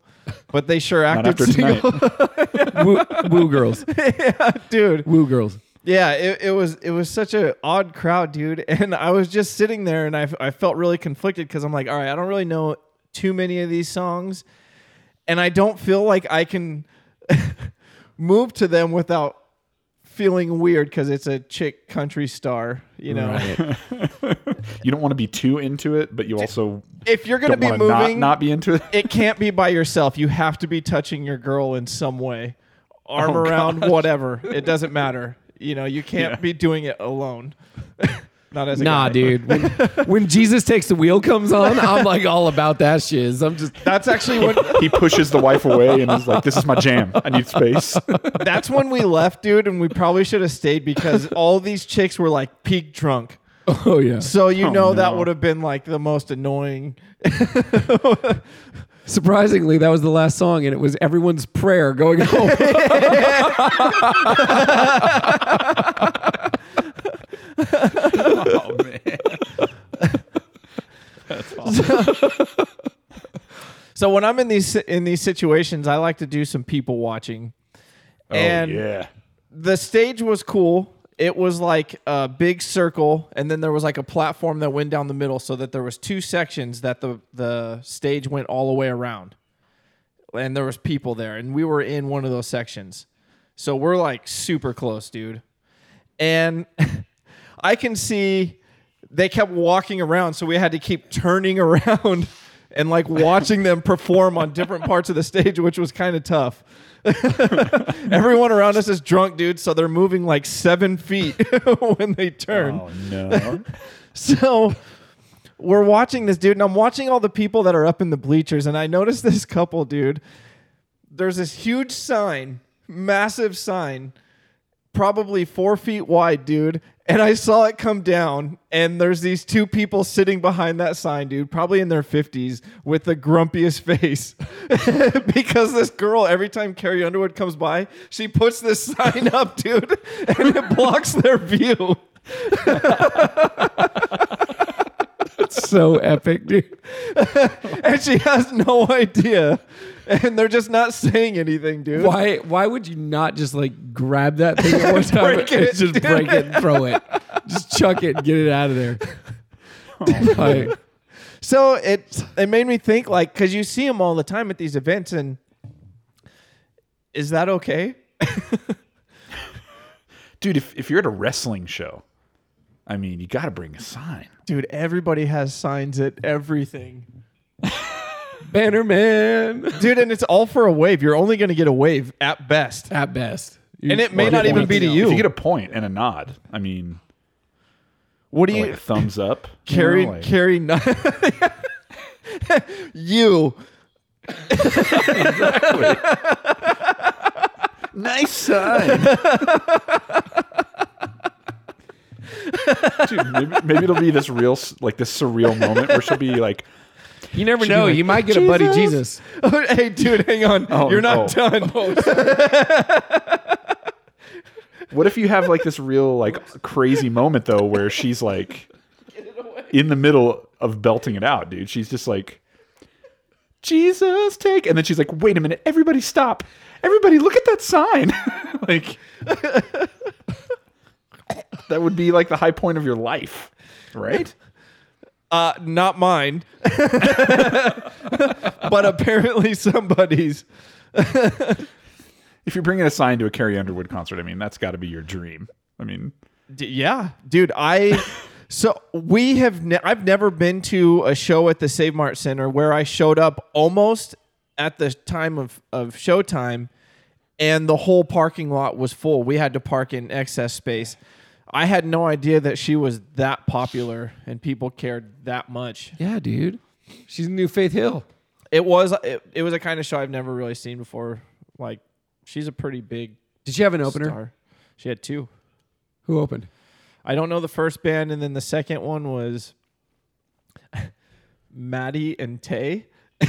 Speaker 2: but they sure acted single,
Speaker 3: woo, woo girls.
Speaker 2: yeah, dude.
Speaker 3: Woo girls.
Speaker 2: Yeah, it, it was it was such a odd crowd, dude. And I was just sitting there, and I I felt really conflicted because I'm like, all right, I don't really know too many of these songs, and I don't feel like I can move to them without feeling weird because it's a chick country star, you know.
Speaker 3: Right.
Speaker 1: You don't want to be too into it, but you also
Speaker 2: If you're be
Speaker 1: want to not,
Speaker 2: moving,
Speaker 1: not be into it.
Speaker 2: it can't be by yourself. You have to be touching your girl in some way, oh, arm
Speaker 1: Oh,
Speaker 2: around, whatever. It doesn't matter. You know, you can't
Speaker 1: Yeah.
Speaker 2: be doing it alone. Not as a
Speaker 3: Nah,
Speaker 2: guy.
Speaker 3: dude. When, when Jesus takes the wheel comes on, I'm like all about that shiz. I'm just
Speaker 2: That's actually when
Speaker 1: he pushes the wife away and is like, "This is my jam. I need space."
Speaker 2: that's when we left, dude, and we probably should have stayed because all these chicks were like peak drunk.
Speaker 3: oh yeah.
Speaker 2: So you
Speaker 1: Oh,
Speaker 2: know that would have been like the most annoying
Speaker 3: Surprisingly, that was the last song, and it was everyone's prayer going home.
Speaker 1: Oh man. That's awesome.
Speaker 2: So when I'm in these in these situations, I like to do some people watching.
Speaker 1: Oh
Speaker 2: And
Speaker 1: yeah.
Speaker 2: the stage was cool. It was like a big circle, and then there was like a platform that went down the middle, so that there was two sections that the the stage went all the way around, and there was people there, and we were in one of those sections, so we're like super close, dude, and I can see they kept walking around, so we had to keep turning around and like watching them perform on different parts of the stage, which was kind of tough. Everyone around us is drunk, dude, so they're moving like seven feet when they turn.
Speaker 1: Oh no.
Speaker 2: So we're watching this dude, and I'm watching all the people that are up in the bleachers, and I noticed this couple, dude. There's this huge sign, massive sign, probably four feet wide, dude. And I saw it come down, and there's these two people sitting behind that sign, dude, probably in their 50s, with the grumpiest face. because this girl, every time Carrie Underwood comes by, she puts this sign up, dude, and it blocks their view.
Speaker 3: So epic, dude.
Speaker 2: and she has no idea. And they're just not saying anything, dude.
Speaker 3: Why? Why would you not just like grab that thing at one time
Speaker 2: Break
Speaker 3: and
Speaker 2: it,
Speaker 3: just
Speaker 2: dude.
Speaker 3: break it and throw it? Just chuck it and get it out of there. Oh, like,
Speaker 2: So it it made me think like because you see them all the time at these events, and is that okay?
Speaker 1: Dude, if, if you're at a wrestling show, I mean, you got to bring a sign.
Speaker 2: Dude, everybody has signs at everything.
Speaker 3: Banner Man
Speaker 2: Dude, and it's all for a wave. You're only going to get a wave at best.
Speaker 3: at best,
Speaker 2: And it may not even be to
Speaker 1: If
Speaker 2: you.
Speaker 1: you get a point and a nod, I mean,
Speaker 2: What do
Speaker 1: like
Speaker 2: you
Speaker 1: a thumbs up.
Speaker 2: carry?
Speaker 1: know, like-
Speaker 2: carry not you.
Speaker 1: nice sign. Dude, maybe, maybe it'll be this real, like this surreal moment where she'll be like,
Speaker 3: you never know. You might get a buddy Jesus.
Speaker 2: Oh, hey, dude, hang on.
Speaker 1: Oh,
Speaker 2: You're not
Speaker 1: oh.
Speaker 2: done.
Speaker 1: Oh, what if you have like this real like crazy moment though where she's like in the middle of belting it out, dude. She's just like Jesus take and then she's like, "Wait a minute, everybody stop. Everybody look at that sign." like That would be like the high point of your life, right?
Speaker 2: Uh, not mine, but apparently somebody's.
Speaker 1: If you're bringing a sign to a Carrie Underwood concert, I mean, that's got to be your dream. I mean,
Speaker 2: D- yeah, dude. I so we have. Ne- I've never been to a show at the Save Mart Center where I showed up almost at the time of of showtime, and the whole parking lot was full. We had to park in excess space. I had no idea that she was that popular and people cared that much.
Speaker 3: Yeah, dude. She's new Faith Hill.
Speaker 2: It was it, it was a kind of show I've never really seen before. Like she's a pretty big
Speaker 3: Did she have an opener?
Speaker 2: star. She had two.
Speaker 3: Who opened?
Speaker 2: I don't know the first band, and then the second one was Maddie and Tae.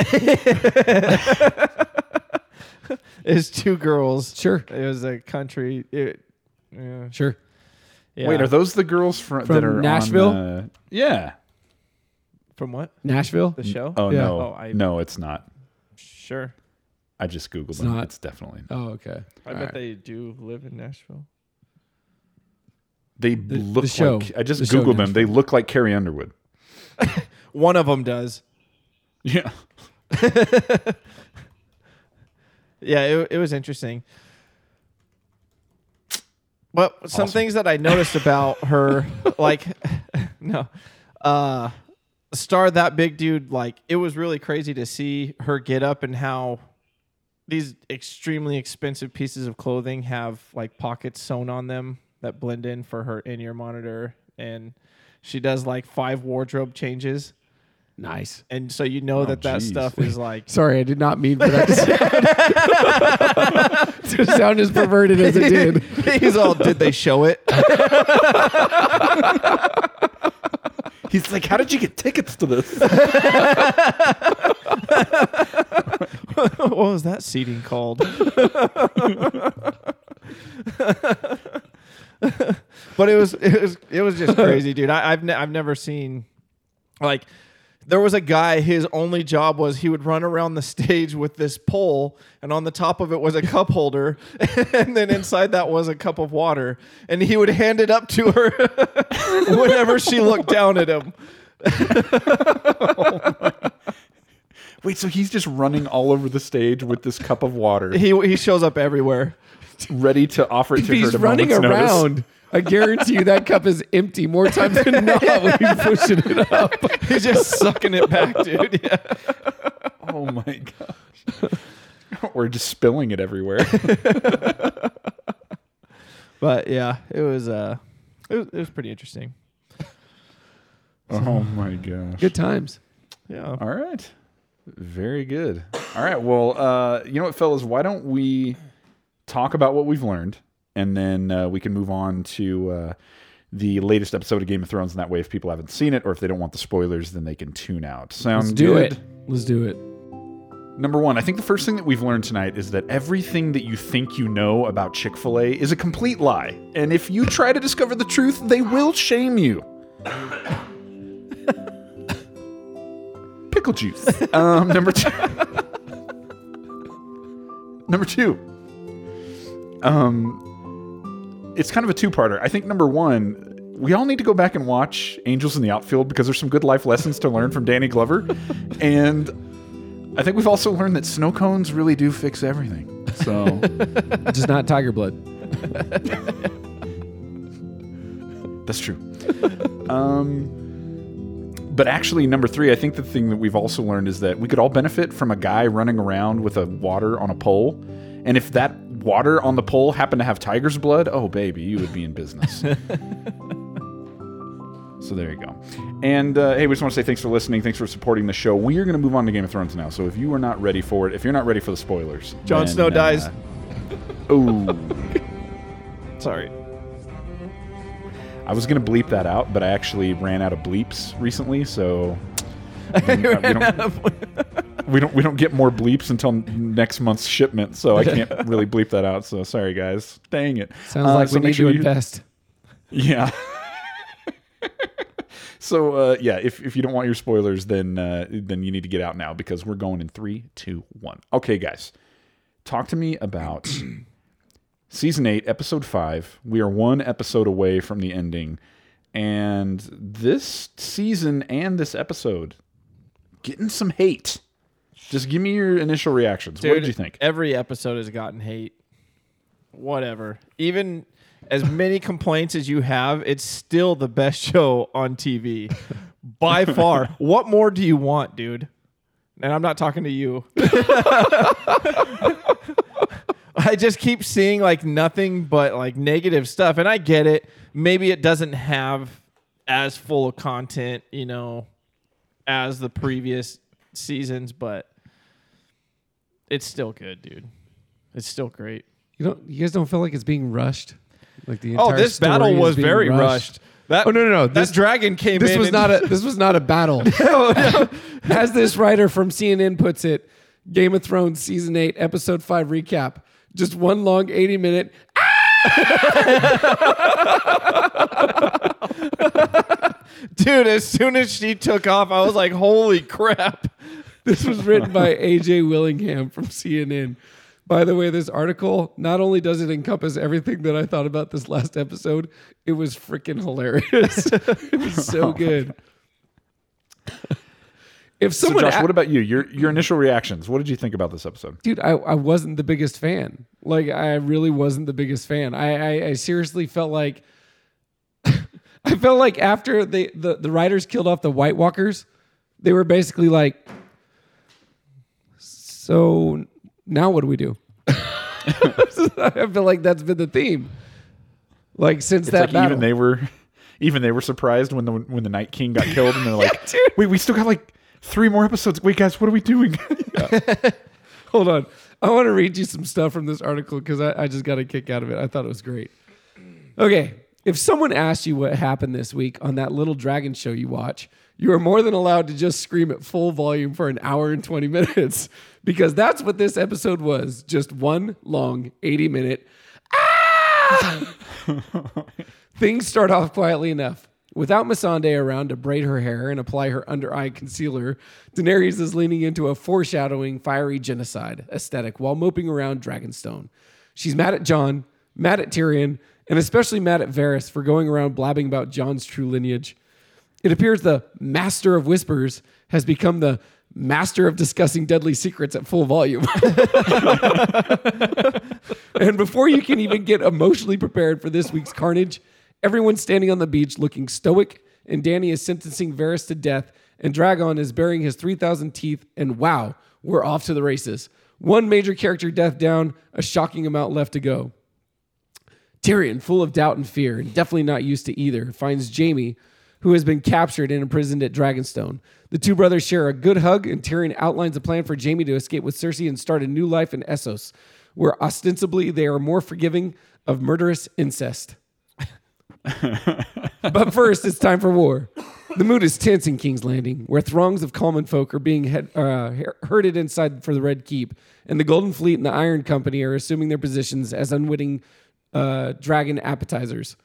Speaker 2: it's two girls.
Speaker 3: Sure,
Speaker 2: It was a country. It, yeah,
Speaker 3: sure.
Speaker 2: yeah.
Speaker 1: wait, are those the girls from, that
Speaker 3: From
Speaker 1: are on uh,
Speaker 3: Nashville?
Speaker 1: the- yeah.
Speaker 2: from what
Speaker 3: Nashville.
Speaker 2: the show?
Speaker 1: Oh
Speaker 3: Yeah.
Speaker 1: no,
Speaker 2: Oh, I-
Speaker 1: no, it's not.
Speaker 2: sure.
Speaker 1: I just googled them.
Speaker 3: not.
Speaker 1: It's definitely.
Speaker 3: Oh, okay.
Speaker 2: I
Speaker 3: All
Speaker 2: bet
Speaker 3: right.
Speaker 2: they do live in Nashville.
Speaker 1: They
Speaker 3: The-
Speaker 1: look
Speaker 3: the show.
Speaker 1: like I just
Speaker 3: The show
Speaker 1: googled them. They look like Carrie Underwood.
Speaker 2: One of them does.
Speaker 1: Yeah.
Speaker 2: Yeah, it, it was interesting. But some
Speaker 1: Awesome.
Speaker 2: things that I noticed about her, like, no, uh, star that big dude, like, it was really crazy to see her get up and how these extremely expensive pieces of clothing have like pockets sewn on them that blend in for her in ear monitor. And she does like five wardrobe changes.
Speaker 3: Nice.
Speaker 2: And so you know oh, that that
Speaker 1: geez.
Speaker 2: stuff is like
Speaker 3: Sorry, I did not mean for that to sound, to sound as perverted as it did.
Speaker 2: He's all, did they show it?
Speaker 1: He's like, "How did you get tickets to this?"
Speaker 2: what was that seating called? but it was it was it was just crazy, dude. I, I've ne- I've never seen like there was a guy. His only job was he would run around the stage with this pole, and on the top of it was a cup holder, and then inside that was a cup of water, and he would hand it up to her whenever she looked down at him.
Speaker 1: Wait, so he's just running all over the stage with this cup of water,
Speaker 2: He he shows up everywhere.
Speaker 1: ready to offer it
Speaker 3: If
Speaker 1: to her.
Speaker 3: he's
Speaker 1: at a
Speaker 3: running
Speaker 1: around notice.
Speaker 3: I guarantee you that cup is empty more times than not when he's pushing it up.
Speaker 2: He's just sucking it back, dude. Yeah.
Speaker 1: Oh my gosh. We're just spilling it everywhere.
Speaker 2: But yeah, it was uh, it was, it was pretty interesting.
Speaker 1: oh my gosh.
Speaker 3: Good times.
Speaker 2: Yeah.
Speaker 1: All right. Very good. All right. Well, uh, you know what, fellas? Why don't we talk about what we've learned, and then uh, we can move on to uh, the latest episode of Game of Thrones. And that way, if people haven't seen it, or if they don't want the spoilers, then they can tune out. Sound
Speaker 3: Let's do
Speaker 1: good?
Speaker 3: it. Let's do it.
Speaker 1: Number one, I think the first thing that we've learned tonight is that everything that you think you know about Chick fil A is a complete lie. And if you try to discover the truth, they will shame you. Pickle juice. Um, number two. number two. Um, it's kind of a two parter. I think number one, we all need to go back and watch Angels in the Outfield because there's some good life lessons to learn from Danny Glover. and I think we've also learned that snow cones really do fix everything. So
Speaker 3: Just not tiger blood.
Speaker 1: that's true. Um, but actually, number three, I think the thing that we've also learned is that we could all benefit from a guy running around with a water on a pole. And if that water on the pole happened to have tiger's blood, oh baby, you would be in business. so there you go. And uh, hey, we just want to say thanks for listening. Thanks for supporting the show. We are going to move on to Game of Thrones now. So if you are not ready for it, if you're not ready for the spoilers,
Speaker 2: Jon Snow
Speaker 1: uh,
Speaker 2: dies.
Speaker 1: Oh.
Speaker 2: Sorry.
Speaker 1: I was gonna bleep that out, but I actually ran out of bleeps recently, so we don't, we don't we don't get more bleeps until next month's shipment, so I can't really bleep that out. So sorry, guys. Dang it.
Speaker 3: Sounds
Speaker 1: Uh,
Speaker 3: like
Speaker 1: so
Speaker 3: we need
Speaker 1: sure
Speaker 3: to
Speaker 1: you-
Speaker 3: invest.
Speaker 1: Yeah. so uh, yeah, if if you don't want your spoilers, then uh, then you need to get out now because we're going in three, two, one. Okay, guys, talk to me about season eight, episode five. We are one episode away from the ending, and this season and this episode getting some hate. Just give me your initial reactions. what did you think?
Speaker 2: Every episode has gotten hate. Whatever. Even as many complaints as you have, it's still the best show on TV by far. what more do you want, dude? And I'm not talking to you. I just keep seeing like nothing but like negative stuff. And I get it. Maybe it doesn't have as full of content, you know, as the previous seasons, but it's still good, dude. It's still great.
Speaker 3: You don't. You guys don't feel like it's being rushed. Like the
Speaker 2: Oh, this
Speaker 3: story
Speaker 2: battle was very rushed. That,
Speaker 3: Oh no no no! This
Speaker 2: dragon came
Speaker 3: this
Speaker 2: in.
Speaker 3: was not a this was not a battle. As this writer from CNN puts it, Game of Thrones season eight episode five recap. Just one long eighty minute. Ah!
Speaker 2: Dude. As soon as she took off, I was like, "Holy crap!"
Speaker 3: This was written by AJ Willingham from CNN. By the way, this article not only does it encompass everything that I thought about this last episode, it was freaking hilarious. it was so oh good. If
Speaker 1: So, Josh,
Speaker 3: a-
Speaker 1: what about you? Your your initial reactions. What did you think about this episode?
Speaker 3: dude I, I wasn't the biggest fan like i really wasn't the biggest fan i i, I seriously felt like i felt like after they the, the writers killed off the white walkers they were basically like so now what do we do i feel like that's been the theme like since
Speaker 1: It's
Speaker 3: that
Speaker 1: like
Speaker 3: battle
Speaker 1: even they were even they were surprised when the when the Night King got killed, and they're like,
Speaker 3: dude.
Speaker 1: "Wait, we still got like three more episodes. Wait, guys, what are we doing?"
Speaker 3: hold on i want to read you some stuff from this article because I, I just got a kick out of it i thought it was great okay if someone asked you what happened this week on that little dragon show you watch, you are more than allowed to just scream at full volume for an hour and 20 minutes because that's what this episode was just one long 80 minute. Ah! Things start off quietly enough. Without Missandei around to braid her hair and apply her under eye concealer, Daenerys is leaning into a foreshadowing fiery genocide aesthetic while moping around Dragonstone. She's mad at Jon, mad at Tyrion, and especially mad at Varys for going around blabbing about Jon's true lineage. It appears the Master of Whispers has become the Master of discussing deadly secrets at full volume. and before you can even get emotionally prepared for this week's carnage, everyone's standing on the beach looking stoic, and Danny is sentencing Varys to death, and Drogon is burying his 3,000 teeth, and wow, we're off to the races. One major character death down, a shocking amount left to go. Tyrion, full of doubt and fear, and definitely not used to either, finds Jaime, who has been captured and imprisoned at Dragonstone. The two brothers share a good hug, and Tyrion outlines a plan for Jaime to escape with Cersei and start a new life in Essos, where ostensibly they are more forgiving of murderous incest. but first, it's time for war. The mood is tense in King's Landing, where throngs of common folk are being head, uh, herded inside for the Red Keep, and the Golden Fleet and the Iron Company are assuming their positions as unwitting uh, dragon appetizers.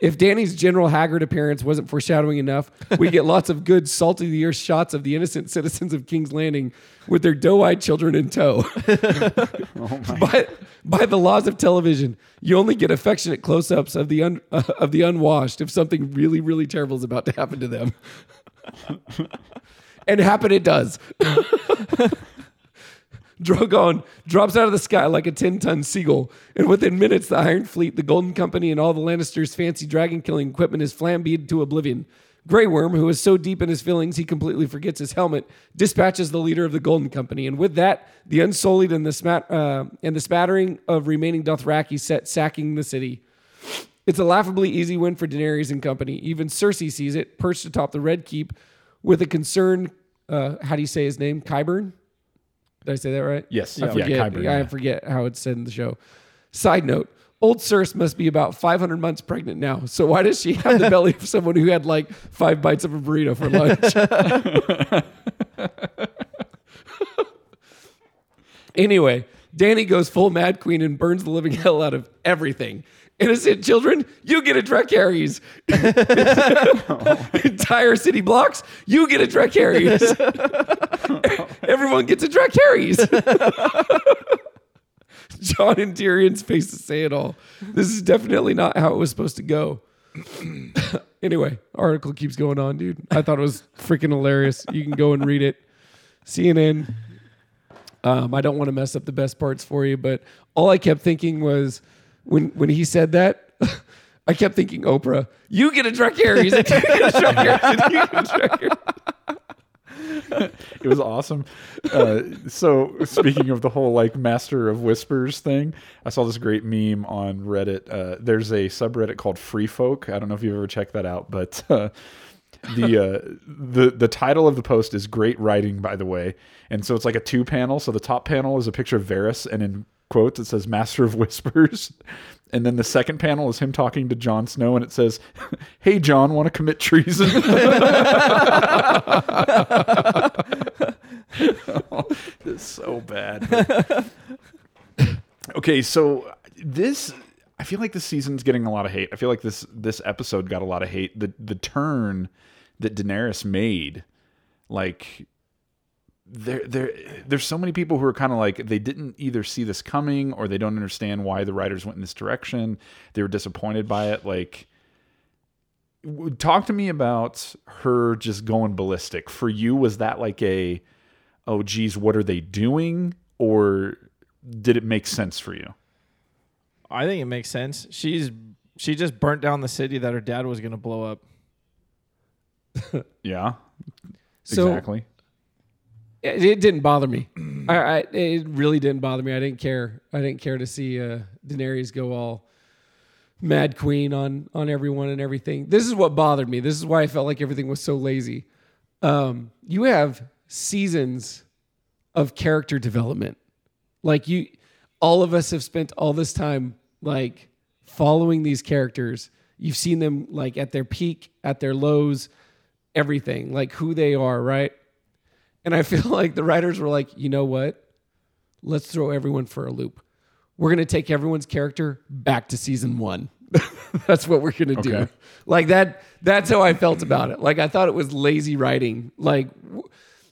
Speaker 3: If Danny's General Haggard appearance wasn't foreshadowing enough, we get lots of good salty the earth shots of the innocent citizens of King's Landing with their doe-eyed children in tow. by, by the laws of television, you only get affectionate close-ups of the un, uh, of the unwashed if something really really terrible is about to happen to them. and happen it does. Drogon drops out of the sky like a 10 ton seagull, and within minutes, the Iron Fleet, the Golden Company, and all the Lannisters' fancy dragon killing equipment is flambéed to oblivion. Grey Worm, who is so deep in his feelings he completely forgets his helmet, dispatches the leader of the Golden Company, and with that, the Unsullied and the, smat, uh, and the spattering of remaining Dothraki set sacking the city. It's a laughably easy win for Daenerys and company. Even Cersei sees it, perched atop the Red Keep, with a concerned, uh, how do you say his name? Qyburn? Did I say that right?
Speaker 1: Yes.
Speaker 3: I
Speaker 1: Yeah,
Speaker 3: forget.
Speaker 1: Qyburn,
Speaker 3: I
Speaker 1: yeah.
Speaker 3: forget how it's said in the show. Side note: Old Cersei must be about 500 months pregnant now. So why does she have the belly of someone who had like five bites of a burrito for lunch? anyway, Danny goes full Mad Queen and burns the living hell out of everything. Innocent children, you get a Dracarys. Entire city blocks, you get a Dracarys. Everyone gets a Dracarys. Jon and Tyrion's face to say it all. This is definitely not how it was supposed to go. anyway, article keeps going on, dude. I thought it was freaking hilarious. You can go and read it. CNN. Um, I don't want to mess up the best parts for you, but all I kept thinking was when when he said that, I kept thinking Oprah. You get a Dracarys. and You get a Dracarys. and You get a Dracarys.
Speaker 1: it was awesome. Uh, so speaking of the whole like Master of Whispers thing, I saw this great meme on Reddit. Uh, there's a subreddit called Free Folk. I don't know if you've ever checked that out, but uh, the uh, the the title of the post is great writing, by the way. And so it's like a two panel. So the top panel is a picture of Varys, and in quotes that says Master of Whispers. And then the second panel is him talking to Jon Snow, and it says, "Hey, Jon, want to commit treason?" it's so bad. okay, so this I feel like this season's getting a lot of hate. I feel like this this episode got a lot of hate. The the turn that Daenerys made, like there there there's so many people who are kind of like they didn't either see this coming or they don't understand why the writers went in this direction. They were disappointed by it. Like talk to me about her just going ballistic. For you, was that like a oh geez, what are they doing? Or did it make sense for you?
Speaker 2: I think it makes sense. She's she just burnt down the city that her dad was going to blow up.
Speaker 1: Yeah.
Speaker 3: So
Speaker 1: exactly.
Speaker 3: It, didn't bother me. I, I it really didn't bother me. I didn't care. I didn't care to see uh, Daenerys go all mad queen on on everyone and everything. This is what bothered me. This is why I felt like everything was so lazy. Um, you have seasons of character development. Like you, all of us have spent all this time like following these characters, You've seen them like at their peak, at their lows, everything, like who they are, right? And I feel like the writers were like, you know what? Let's throw everyone for a loop. We're going to take everyone's character back to season one. that's what we're going to do. Like that, that's how I felt about it. Like I thought it was lazy writing. Like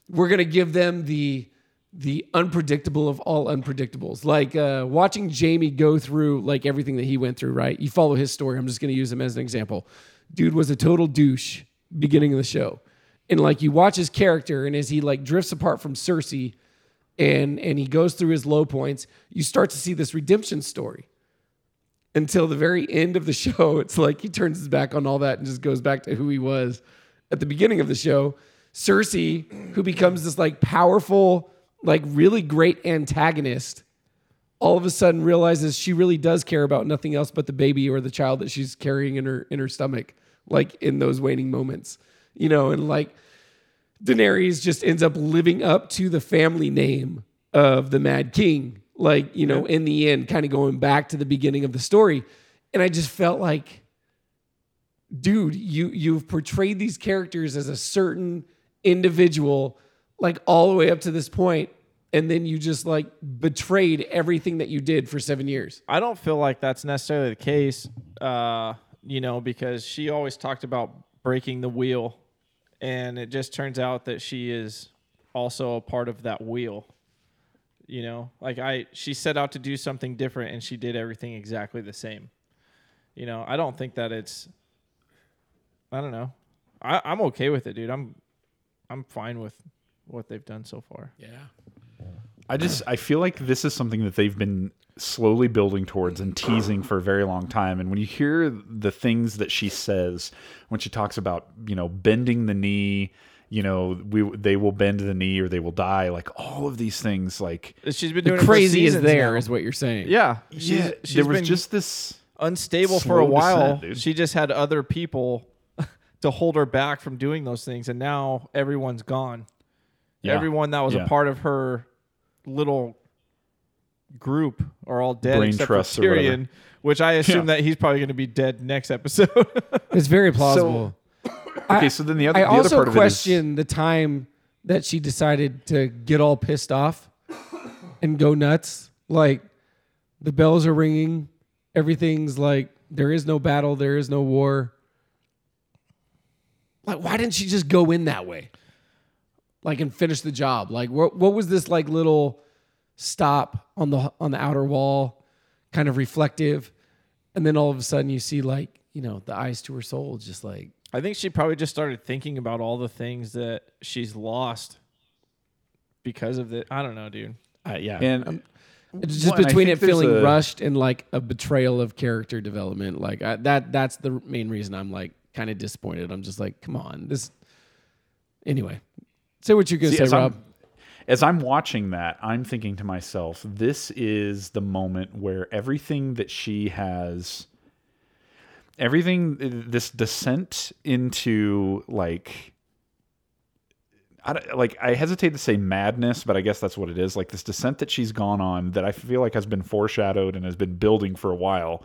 Speaker 3: we're going to give them the, the unpredictable of all unpredictables. Like uh, watching Jaime go through like everything that he went through, right? You follow his story. I'm just going to use him as an example. Dude was a total douche beginning of the show. And like you watch his character and as he like drifts apart from Cersei and and he goes through his low points, you start to see this redemption story. Until the very end of the show, it's like he turns his back on all that and just goes back to who he was at the beginning of the show. Cersei, who becomes this like powerful, like really great antagonist, all of a sudden realizes she really does care about nothing else but the baby or the child that she's carrying in her in her stomach, like in those waning moments, you know, and like Daenerys just ends up living up to the family name of the Mad King, like you know, in the end, kind of going back to the beginning of the story, and I just felt like dude, you you've portrayed these characters as a certain individual, like all the way up to this point, and then you just like betrayed everything that you did for seven years.
Speaker 2: I don't feel like that's necessarily the case, uh, you know, because she always talked about breaking the wheel, and it just turns out that she is also a part of that wheel. You know, like I, she set out to do something different, and she did everything exactly the same. You know, I don't think that it's. I don't know. I, I'm okay with it, dude. I'm, I'm fine with what they've done so far.
Speaker 3: Yeah.
Speaker 1: I just I feel like this is something that they've been slowly building towards and teasing for a very long time. And when you hear the things that she says when she talks about you know bending the knee, you know we they will bend the knee or they will die, like all of these things, like
Speaker 2: She's been doing it for
Speaker 3: crazy is
Speaker 2: seasons
Speaker 3: there, is
Speaker 2: now.
Speaker 3: what you're saying.
Speaker 2: Yeah, she's,
Speaker 1: yeah,
Speaker 2: she's
Speaker 1: there was
Speaker 2: been
Speaker 1: just this.
Speaker 2: unstable for a while.
Speaker 1: descent,
Speaker 2: she just had other people to hold her back from doing those things, and now everyone's gone.
Speaker 1: Yeah.
Speaker 2: Everyone that was
Speaker 1: Yeah.
Speaker 2: a part of her little group are all dead
Speaker 1: Brain
Speaker 2: except for. Tyrion, which I assume
Speaker 1: Yeah.
Speaker 2: that he's probably going to be dead next episode.
Speaker 3: It's very plausible.
Speaker 1: Okay, so then the other
Speaker 3: I
Speaker 1: the other
Speaker 3: also
Speaker 1: part of it is
Speaker 3: question the time that she decided to get all pissed off and go nuts. Like the bells are ringing, everything's like there is no battle, there is no war. Like why didn't she just go in that way? Like and finish the job. Like what what was this like little stop on the on the outer wall, kind of reflective, and then all of a sudden you see like, you know, the eyes to her soul just like
Speaker 2: I think she probably just started thinking about all the things that she's lost because of the. I don't know, dude.
Speaker 3: uh, yeah.
Speaker 1: and
Speaker 3: It's just
Speaker 1: One,
Speaker 3: between it feeling
Speaker 1: a-
Speaker 3: rushed and like a betrayal of character development. Like I, that, that's the main reason I'm like kind of disappointed. I'm just like, come on, this. Anyway, say what you're gonna
Speaker 1: See,
Speaker 3: say,
Speaker 1: as
Speaker 3: Rob.
Speaker 1: I'm, as I'm watching that, I'm thinking to myself, this is the moment where everything that she has, everything, uh, this descent into like, I don't, like I hesitate to say madness, but I guess that's what it is. Like this descent that she's gone on, that I feel like has been foreshadowed and has been building for a while,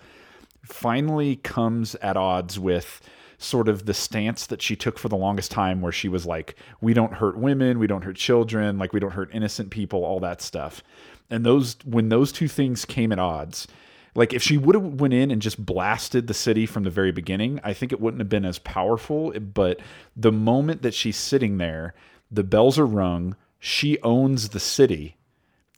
Speaker 1: finally comes at odds with sort of the stance that she took for the longest time where she was like we don't hurt women we don't hurt children like we don't hurt innocent people all that stuff and those when those two things came at odds like if she would have went in and just blasted the city from the very beginning i think it wouldn't have been as powerful but the moment that she's sitting there the bells are rung she owns the city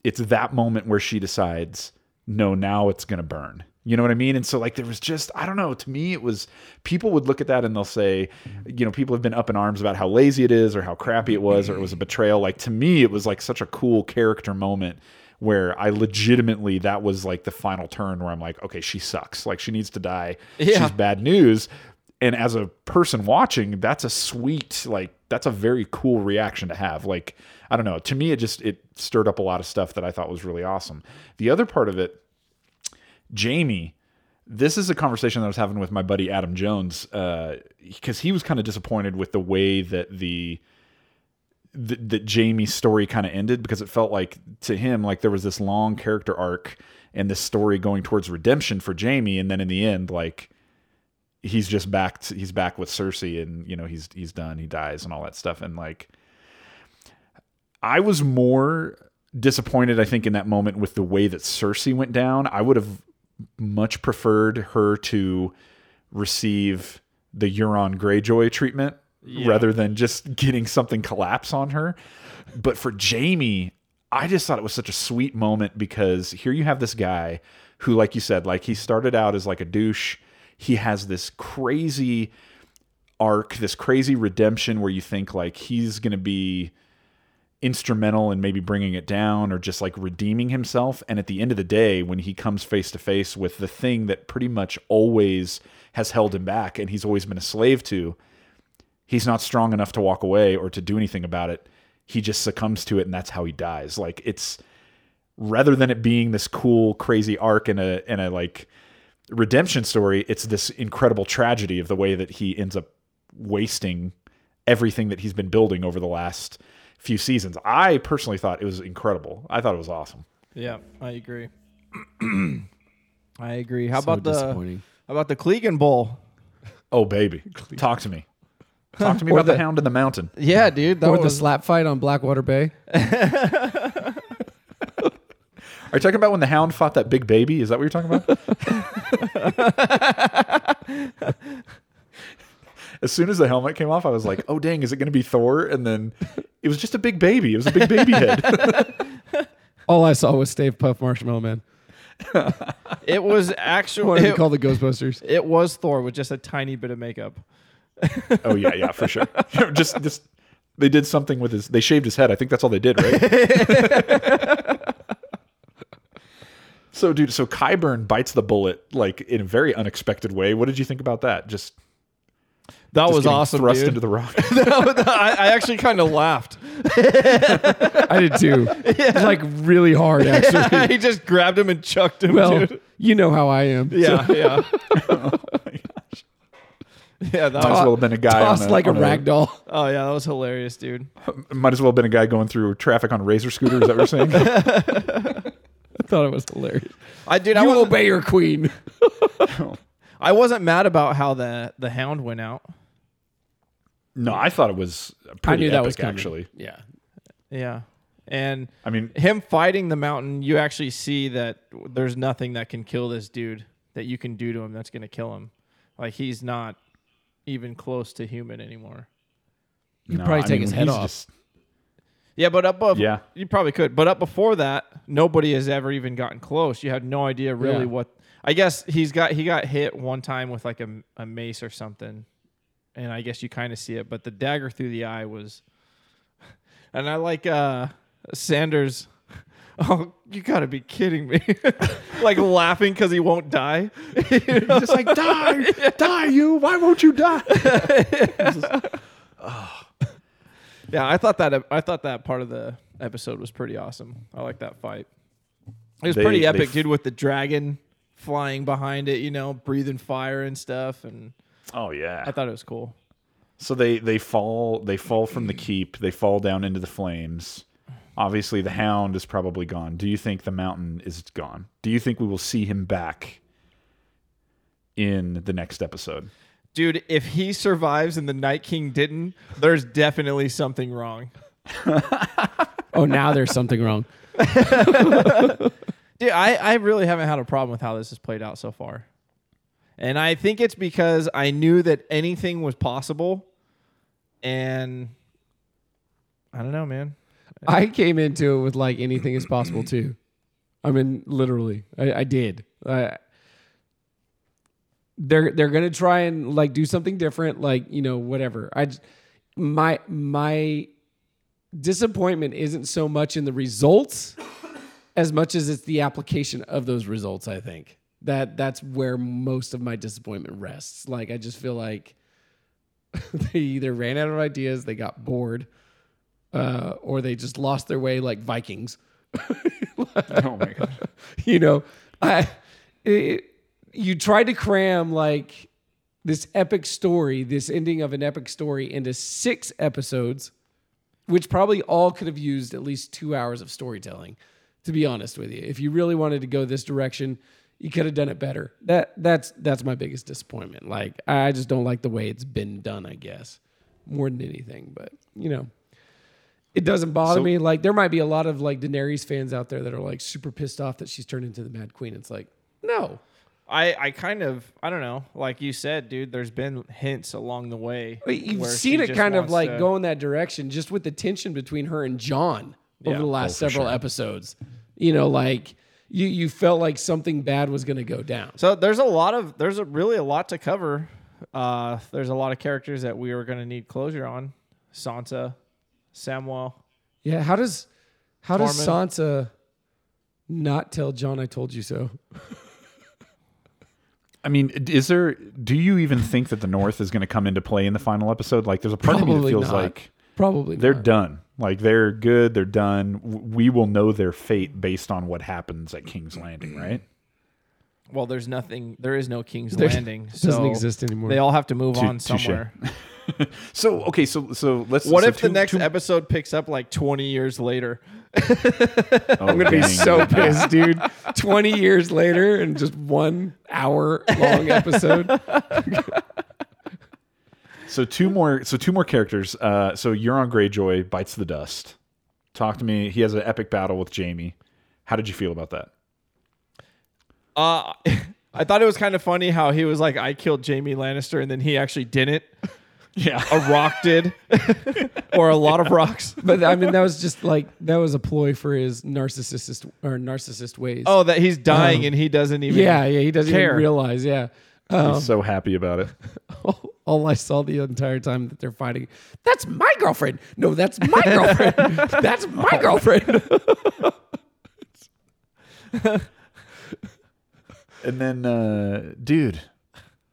Speaker 1: it's that moment where she decides, no, now it's going to burn. You know what I mean? And so, like, there was just, I don't know, to me, it was people would look at that and they'll say, you know, people have been up in arms about how lazy it is or how crappy it was or it was a betrayal. Like, to me, it was like such a cool character moment where I legitimately, that was like the final turn where I'm like, okay, she sucks. Like, she needs to die.
Speaker 2: Yeah.
Speaker 1: She's bad news. And as a person watching, that's a sweet, like, that's a very cool reaction to have. Like, I don't know. To me, it just it stirred up a lot of stuff that I thought was really awesome. The other part of it, Jaime, this is a conversation that I was having with my buddy Adam Jones uh, because he was kind of disappointed with the way that the that, that Jaime's story kind of ended because it felt like to him like there was this long character arc and this story going towards redemption for Jaime, and then in the end, like he's just back. To, he's back with Cersei, and you know he's he's done. He dies and all that stuff. And like, I was more disappointed. I think in that moment with the way that Cersei went down. I would have much preferred her to receive the Euron Greyjoy treatment rather than just getting something collapse on her. But for Jaime, I just thought it was such a sweet moment because here you have this guy who, like you said, like he started out as like a douche. He has this crazy arc, this crazy redemption where you think like he's going to be instrumental in maybe bringing it down or just like redeeming himself. And at the end of the day, when he comes face to face with the thing that pretty much always has held him back and he's always been a slave to, he's not strong enough to walk away or to do anything about it. He just succumbs to it and that's how he dies. Like it's rather than it being this cool, crazy arc and a and a like redemption story, it's this incredible tragedy of the way that he ends up wasting everything that he's been building over the last few seasons. I personally thought it was incredible. I thought it was awesome.
Speaker 2: Yeah, I agree. I agree. How
Speaker 3: So
Speaker 2: about the
Speaker 3: disappointing.
Speaker 2: how about the Clegane Bowl?
Speaker 1: Oh baby, talk to me. Talk to me about the,
Speaker 3: the-
Speaker 1: Hound in the Mountain.
Speaker 2: Yeah, dude. That
Speaker 3: or the slap fight on Blackwater Bay.
Speaker 1: Are you talking about when the Hound fought that big baby? Is that what you're talking about? As soon as the helmet came off, I was like, "Oh dang, is it going to be Thor?" And then it was just a big baby. It was a big baby head.
Speaker 3: All I saw was Stay Puft Marshmallow Man.
Speaker 2: it was
Speaker 3: What
Speaker 2: actually
Speaker 3: do you call the Ghostbusters?
Speaker 2: it was Thor with just a tiny bit of makeup.
Speaker 1: oh yeah, yeah, for sure. just just they did something with his. They shaved his head. I think that's all they did, right? so, dude, so Qyburn bites the bullet like in a very unexpected way. What did you think about that? Just
Speaker 2: That was awesome,
Speaker 1: Thrust
Speaker 2: dude.
Speaker 1: into the rock.
Speaker 2: I, I actually kind of laughed.
Speaker 3: I did too. Like really hard, actually.
Speaker 2: he just grabbed him and chucked him,
Speaker 3: Well,
Speaker 2: dude.
Speaker 3: you know how I am.
Speaker 2: Yeah, yeah. yeah, that
Speaker 1: Might as
Speaker 2: was,
Speaker 1: well have been a guy
Speaker 3: Tossed
Speaker 1: on
Speaker 3: like a
Speaker 1: on
Speaker 3: rag doll.
Speaker 2: oh yeah, that was hilarious, dude.
Speaker 1: Might as well have been a guy going through traffic on razor scooters. That you're saying?
Speaker 3: I thought it was hilarious.
Speaker 2: I dude, I
Speaker 3: You
Speaker 2: wasn't,
Speaker 3: obey your queen.
Speaker 2: I wasn't mad about how the the hound went out.
Speaker 1: No, I thought it was pretty
Speaker 3: I knew that
Speaker 1: epic,
Speaker 3: was coming.
Speaker 1: actually.
Speaker 3: Yeah.
Speaker 2: Yeah, and
Speaker 1: I mean,
Speaker 2: him fighting the mountain, you actually see that there's nothing that can kill this dude that you can do to him that's going to kill him. Like he's not even close to human anymore.
Speaker 3: You'd
Speaker 1: no,
Speaker 3: probably
Speaker 1: I
Speaker 3: take
Speaker 1: mean,
Speaker 3: his head off.
Speaker 1: just-
Speaker 2: Yeah, but up above,
Speaker 1: Yeah.
Speaker 2: you probably could. But up before that, nobody has ever even gotten close. You had no idea really
Speaker 3: Yeah.
Speaker 2: what. I guess he's got he got hit one time with like a, a mace or something, and I guess you kind of see it. But the dagger through the eye was, and I like uh Sanders. Oh, you gotta be kidding me! like laughing because he won't die. You know?
Speaker 1: just like die, die, you. Why won't you die?
Speaker 2: Yeah, I thought that I thought that part of the episode was pretty awesome. I like that fight. It was
Speaker 1: They-
Speaker 2: pretty epic,
Speaker 1: f-
Speaker 2: dude, with the dragon flying behind it, you know, breathing fire and stuff, and
Speaker 1: Oh yeah.
Speaker 2: I thought it was cool.
Speaker 1: So they they fall they fall from the keep. They fall down into the flames. Obviously, the hound is probably gone. Do you think the mountain is gone? Do you think we will see him back in the next episode?
Speaker 2: Dude, if he survives and the Night King didn't, there's definitely something wrong.
Speaker 3: Oh, now there's something wrong.
Speaker 2: Dude, I, I really haven't had a problem with how this has played out so far. And I think it's because I knew that anything was possible. And I don't know, man.
Speaker 3: I came into it with like anything is possible too. I mean, literally, I, I did. I, they're they're gonna try and like do something different, like you know whatever. I my my disappointment isn't so much in the results as much as it's the application of those results. I think that that's where most of my disappointment rests. Like I just feel like they either ran out of ideas, they got bored, uh, or they just lost their way like Vikings.
Speaker 1: Oh my god!
Speaker 3: you know, I it, you tried to cram like this epic story, this ending of an epic story into six episodes, which probably all could have used at least two hours of storytelling. To be honest with you, if you really wanted to go this direction, You could have done it better. That that's that's my biggest disappointment. Like I just don't like the way it's been done. I guess more than anything, but you know, it doesn't bother
Speaker 1: So-
Speaker 3: me. Like there might be a lot of like Daenerys fans out there that are like super pissed off that she's turned into the Mad Queen. It's like no,
Speaker 2: I, I kind of I don't know, like you said, dude. There's been hints along the way.
Speaker 3: But you've seen it kind of like
Speaker 2: to-
Speaker 3: go in that direction just with the tension between her and Jon over
Speaker 2: Yeah.
Speaker 3: the last
Speaker 1: Oh,
Speaker 3: several
Speaker 1: sure.
Speaker 3: episodes. You know, like you you felt like something bad was going to go down.
Speaker 2: So there's a lot of there's a really a lot to cover. Uh, there's a lot of characters that we are going to need closure on. Sansa, Samwell.
Speaker 3: Yeah, how does how does
Speaker 2: Tormund.
Speaker 3: Sansa not tell Jon I told you so?
Speaker 1: I mean, is there? Do you even think that the North is going to come into play in the final episode? Like, there's a part of me that feels
Speaker 3: not.
Speaker 1: like
Speaker 3: Probably
Speaker 1: they're
Speaker 3: not.
Speaker 1: done. Like they're good. They're done. We will know their fate based on what happens at King's Landing, mm-hmm. right?
Speaker 2: Well, there's nothing. There is no King's
Speaker 3: There's-
Speaker 2: Landing.
Speaker 3: It doesn't exist anymore.
Speaker 2: They all have to move
Speaker 1: Tou-
Speaker 2: on
Speaker 1: touche.
Speaker 2: somewhere.
Speaker 1: So okay, so so let's.
Speaker 2: What
Speaker 1: so
Speaker 2: if the next
Speaker 1: two-
Speaker 2: episode picks up like 20 years later?
Speaker 1: Oh,
Speaker 3: I'm gonna be
Speaker 1: dang.
Speaker 3: so pissed, dude. Twenty years later, and just one hour long episode.
Speaker 1: So two more. So two more characters. Uh, so Euron Greyjoy bites the dust. Talk to me. He has an epic battle with Jaime. How did you feel about that?
Speaker 2: Uh, I thought it was kind of funny how he was like, "I killed Jaime Lannister," and then he actually didn't.
Speaker 1: Yeah.
Speaker 2: A rock did, or a lot of rocks.
Speaker 3: But I mean, that was just like that was a ploy for his narcissist or narcissist ways.
Speaker 2: Oh, that he's dying
Speaker 3: Um,
Speaker 2: and he doesn't even.
Speaker 3: yeah, yeah. He doesn't
Speaker 2: care.
Speaker 3: even realize. Yeah. Um,
Speaker 1: He's so happy about it.
Speaker 3: All I saw the entire time that they're fighting. That's my girlfriend. No, that's my girlfriend. that's my girlfriend.
Speaker 1: And then, uh, dude,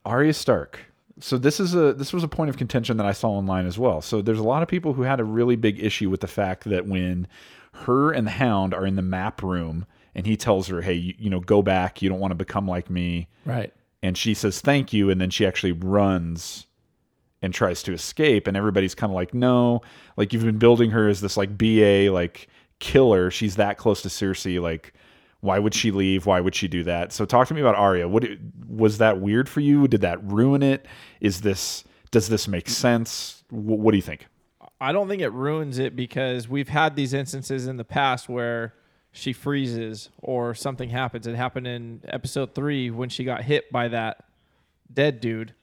Speaker 1: Arya Stark. So this is a this was a point of contention that I saw online as well. So there's a lot of people who had a really big issue with the fact that when her and the Hound are in the map room, and he tells her, "Hey, you, you know, go back. You don't want to become like me."
Speaker 3: right.
Speaker 1: And she says, "Thank you," and then she actually runs and tries to escape, and everybody's kind of like, "No, like you've been building her as this like BA like killer. She's that close to Cersei. Like, why would she leave? Why would she do that?" So, talk to me about Arya. What was that weird for you? Did that ruin it? Is this does this make sense? Wh- what do you think?
Speaker 2: I don't think it ruins it because we've had these instances in the past where she freezes or something happens. It happened in episode three when she got hit by that dead dude.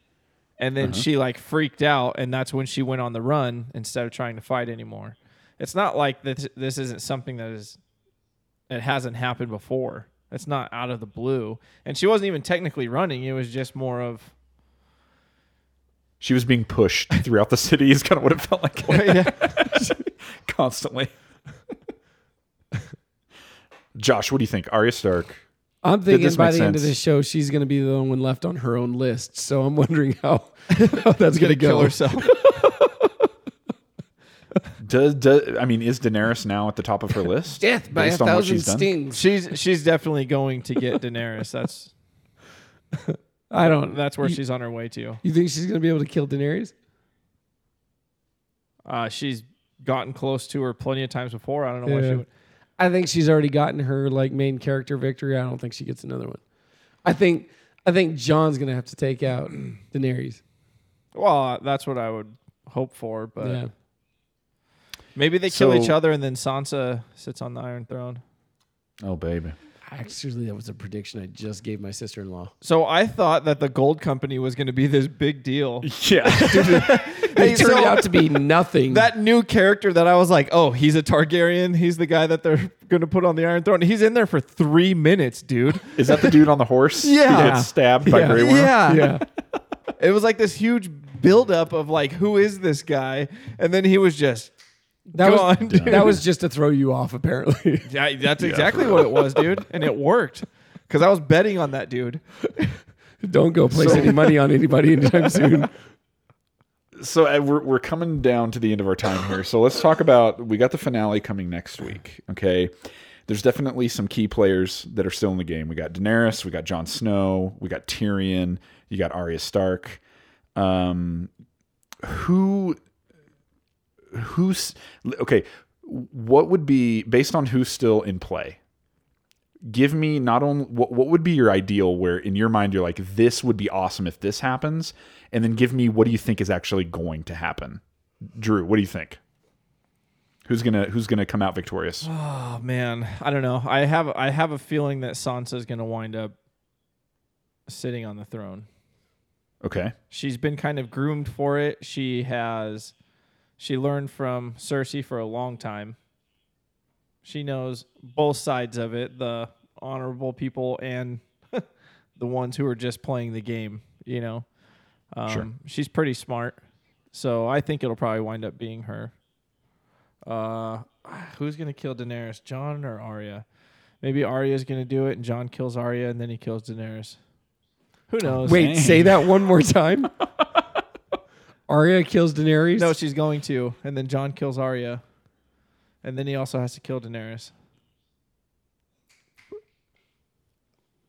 Speaker 2: And then uh-huh. she like freaked out, and that's when she went on the run instead of trying to fight anymore. It's not like this, this isn't something that is, it hasn't happened before. It's not out of the blue. And she wasn't even technically running, it was just more of,
Speaker 1: She was being pushed throughout the city. Is kind of what it felt like.
Speaker 2: yeah.
Speaker 1: Constantly. Josh, what do you think? Arya Stark.
Speaker 3: I'm thinking
Speaker 1: this
Speaker 3: by
Speaker 1: make
Speaker 3: the end of
Speaker 1: sense?
Speaker 3: this show, she's going to be the only one left on her own list. So I'm wondering how, how that's going to
Speaker 2: kill herself.
Speaker 1: Does, does I mean is Daenerys now at the top of her list?
Speaker 3: Death by a
Speaker 1: based on what
Speaker 3: thousand
Speaker 1: she's done?
Speaker 3: stings.
Speaker 2: She's she's definitely going to get Daenerys. That's
Speaker 3: I don't.
Speaker 2: that's where
Speaker 3: you,
Speaker 2: she's on her way to.
Speaker 3: You think she's going to be able to kill Daenerys?
Speaker 2: Uh, she's gotten close to her plenty of times before. I don't know why she would.
Speaker 3: I think she's already gotten her like main character victory. I don't think she gets another one. I think I think Jon's going to have to take out Daenerys.
Speaker 2: Well, uh, that's what I would hope for, but
Speaker 3: yeah.
Speaker 2: maybe they kill
Speaker 1: So-
Speaker 2: each other and then Sansa sits on the Iron Throne.
Speaker 1: Oh baby.
Speaker 3: Actually, that was a prediction I just gave my sister-in-law.
Speaker 2: So I thought that the gold company was going to be this big deal.
Speaker 1: Yeah.
Speaker 2: Hey,
Speaker 3: It turned
Speaker 2: so-
Speaker 3: out to be nothing.
Speaker 2: That new character that I was like, oh, he's a Targaryen. He's the guy that they're going to put on the Iron Throne. He's in there for three minutes, dude.
Speaker 1: Is that the dude on the horse?
Speaker 2: Yeah.
Speaker 1: Who gets stabbed by
Speaker 3: Yeah.
Speaker 1: Grey Worm?
Speaker 2: Yeah.
Speaker 3: yeah.
Speaker 2: It was like this huge buildup of like, who is this guy? And then he was just
Speaker 3: That was
Speaker 2: gone, dude.
Speaker 3: that was just to throw you off, apparently.
Speaker 2: Yeah, that's exactly what it was, dude. And it worked. Because I was betting on that dude.
Speaker 3: Don't go place any money on anybody anytime soon.
Speaker 1: So uh, we're we're coming down to the end of our time here. So let's talk about we got the finale coming next week. Okay. There's definitely some key players that are still in the game. We got Daenerys, we got Jon Snow, we got Tyrion, you got Arya Stark. Um, who who's okay? What would be based on who's still in play? give me not only what what would be your ideal where in your mind you're like this would be awesome if this happens, and then give me what do you think is actually going to happen. Drew, what do you think? Who's gonna Who's gonna come out victorious?
Speaker 2: Oh man, I don't know. I have I have a feeling that Sansa's gonna wind up sitting on the throne.
Speaker 1: Okay,
Speaker 2: She's been kind of groomed for it. She has she learned from Cersei for a long time. She knows both sides of it, the honorable people and the ones who are just playing the game, you know. Um,
Speaker 1: Sure.
Speaker 2: She's pretty smart. So I think it'll probably wind up being her. Uh, who's going to kill Daenerys, Jon or Arya? Maybe Arya's going to do it and John kills Arya and then he kills Daenerys. Who knows?
Speaker 3: Wait,
Speaker 1: Dang.
Speaker 3: say that one more time. Arya kills Daenerys.
Speaker 2: No, she's going to, and then Jon kills Arya, and then he also has to kill Daenerys.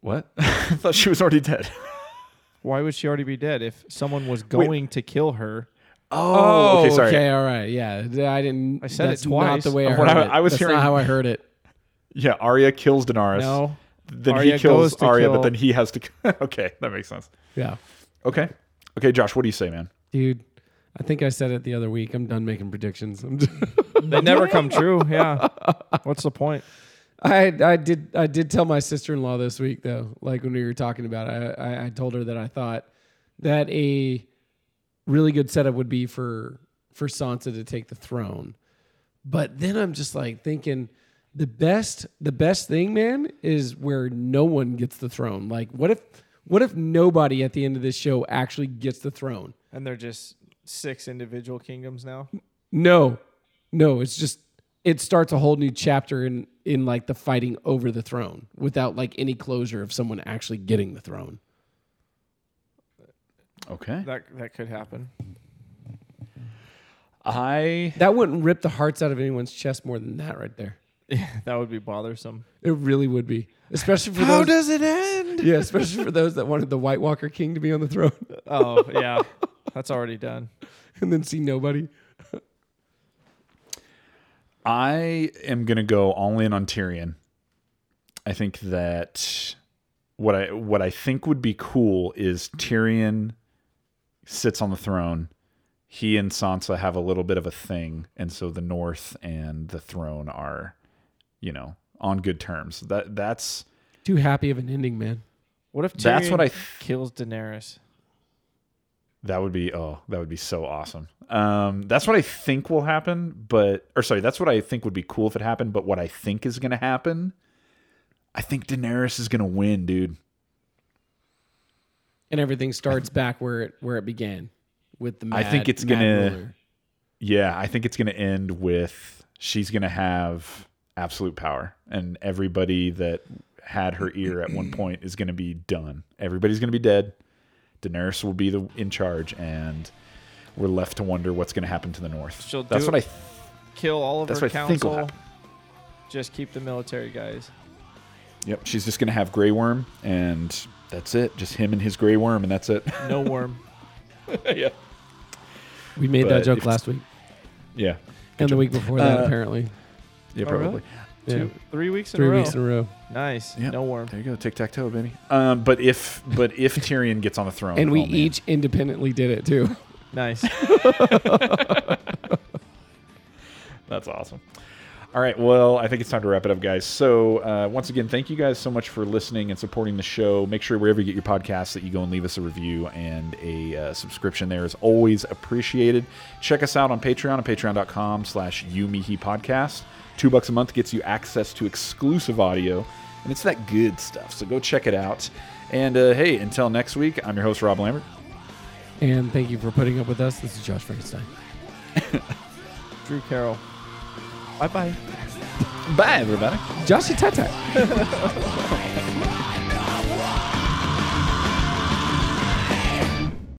Speaker 1: what? I thought she was already dead.
Speaker 2: Why would she already be dead if someone was going to kill her?
Speaker 3: Oh, oh
Speaker 1: okay, sorry.
Speaker 3: all right. Yeah, I didn't.
Speaker 2: I said it
Speaker 3: that's
Speaker 2: twice.
Speaker 3: Not the way I
Speaker 1: Of
Speaker 3: heard
Speaker 1: I-
Speaker 3: it.
Speaker 1: I was
Speaker 3: That's
Speaker 1: hearing-
Speaker 3: not how I heard it.
Speaker 1: Yeah, Arya kills Daenerys.
Speaker 2: No,
Speaker 1: then
Speaker 2: Arya
Speaker 1: he kills
Speaker 2: goes to
Speaker 1: Arya, but then he has to. okay, that makes sense.
Speaker 3: Yeah,
Speaker 1: Okay, okay, Josh, what do you say, man?
Speaker 3: dude. I think I said it the other week. I'm done making predictions.
Speaker 2: They never come true. Yeah, what's the point?
Speaker 3: I I did I did tell my sister in law this week though, like when we were talking about it, I, I I told her that I thought that a really good setup would be for for Sansa to take the throne. But then I'm just like thinking the best the best thing, man, is where no one gets the throne. Like what if what if nobody at the end of this show actually gets the throne?
Speaker 2: And they're just six individual kingdoms now.
Speaker 3: No. No, it's just it starts a whole new chapter in in like the fighting over the throne without like any closure of someone actually getting the throne.
Speaker 1: Okay,
Speaker 2: That that could happen.
Speaker 1: I
Speaker 3: That wouldn't rip the hearts out of anyone's chest more than that right there.
Speaker 2: Yeah, that would be bothersome.
Speaker 3: It really would be. Especially for those
Speaker 2: does it end?
Speaker 3: Yeah, especially for those that wanted the White Walker King to be on the throne
Speaker 2: Oh yeah, that's already done.
Speaker 3: and then see nobody.
Speaker 1: I am gonna go all in on Tyrion. I think that what I what I think would be cool is Tyrion sits on the throne. He and Sansa have a little bit of a thing, and so the North and the throne are, you know, on good terms. That that's
Speaker 3: Too happy of an ending, man.
Speaker 2: What if Tyrion
Speaker 1: That's what I th-
Speaker 2: kills Daenerys?
Speaker 1: That would be oh, that would be so awesome. Um, that's what I think will happen, but or sorry, that's what I think would be cool if it happened. But what I think is going to happen, I think Daenerys is going to win, dude.
Speaker 3: And everything starts back where it where it began with the
Speaker 1: I think it's
Speaker 3: mad
Speaker 1: gonna-
Speaker 3: ruler.
Speaker 1: Yeah, I think it's going to end with she's going to have absolute power, and everybody that had her ear at one point is going to be done. Everybody's going to be dead. Daenerys will be the in charge, and we're left to wonder what's going to happen to the North.
Speaker 2: She'll
Speaker 1: That's
Speaker 2: do
Speaker 1: what I. Th-
Speaker 2: Kill all of
Speaker 1: That's
Speaker 2: her
Speaker 1: what I think will
Speaker 2: council. Just keep the military guys.
Speaker 1: Yep, she's just gonna have Grey Worm, and that's it. Just him and his Grey Worm, and that's it.
Speaker 2: No worm.
Speaker 1: yeah,
Speaker 3: We made
Speaker 1: But
Speaker 3: that joke last week
Speaker 1: yeah,
Speaker 3: and the week before that
Speaker 1: Uh,
Speaker 3: apparently.
Speaker 1: yeah,
Speaker 2: Oh, really?
Speaker 1: Probably.
Speaker 3: Yeah.
Speaker 2: Two, three weeks in
Speaker 3: Three
Speaker 2: a row.
Speaker 3: weeks in a row.
Speaker 2: Nice.
Speaker 1: Yep.
Speaker 2: No worm.
Speaker 1: There you go, tic tac toe, baby. Um, but if but if Tyrion gets on the throne,
Speaker 3: And we
Speaker 1: oh,
Speaker 3: each independently did it too.
Speaker 2: Nice.
Speaker 1: That's awesome. All right. Well, I think it's time to wrap it up, guys. So, uh, once again, thank you guys so much for listening and supporting the show. Make sure wherever you get your podcasts that you go and leave us a review and a uh, subscription there is always appreciated. Check us out on Patreon at patreon.com slash YouMeHe podcast. Two bucks a month gets you access to exclusive audio, and it's that good stuff. So go check it out. And uh, hey, until next week, I'm your host, Rob Lambert.
Speaker 3: And thank you for putting up with us. This is Josh Frankenstein.
Speaker 2: Drew Carroll. Bye bye.
Speaker 1: Bye, everybody.
Speaker 3: Joshy Tata.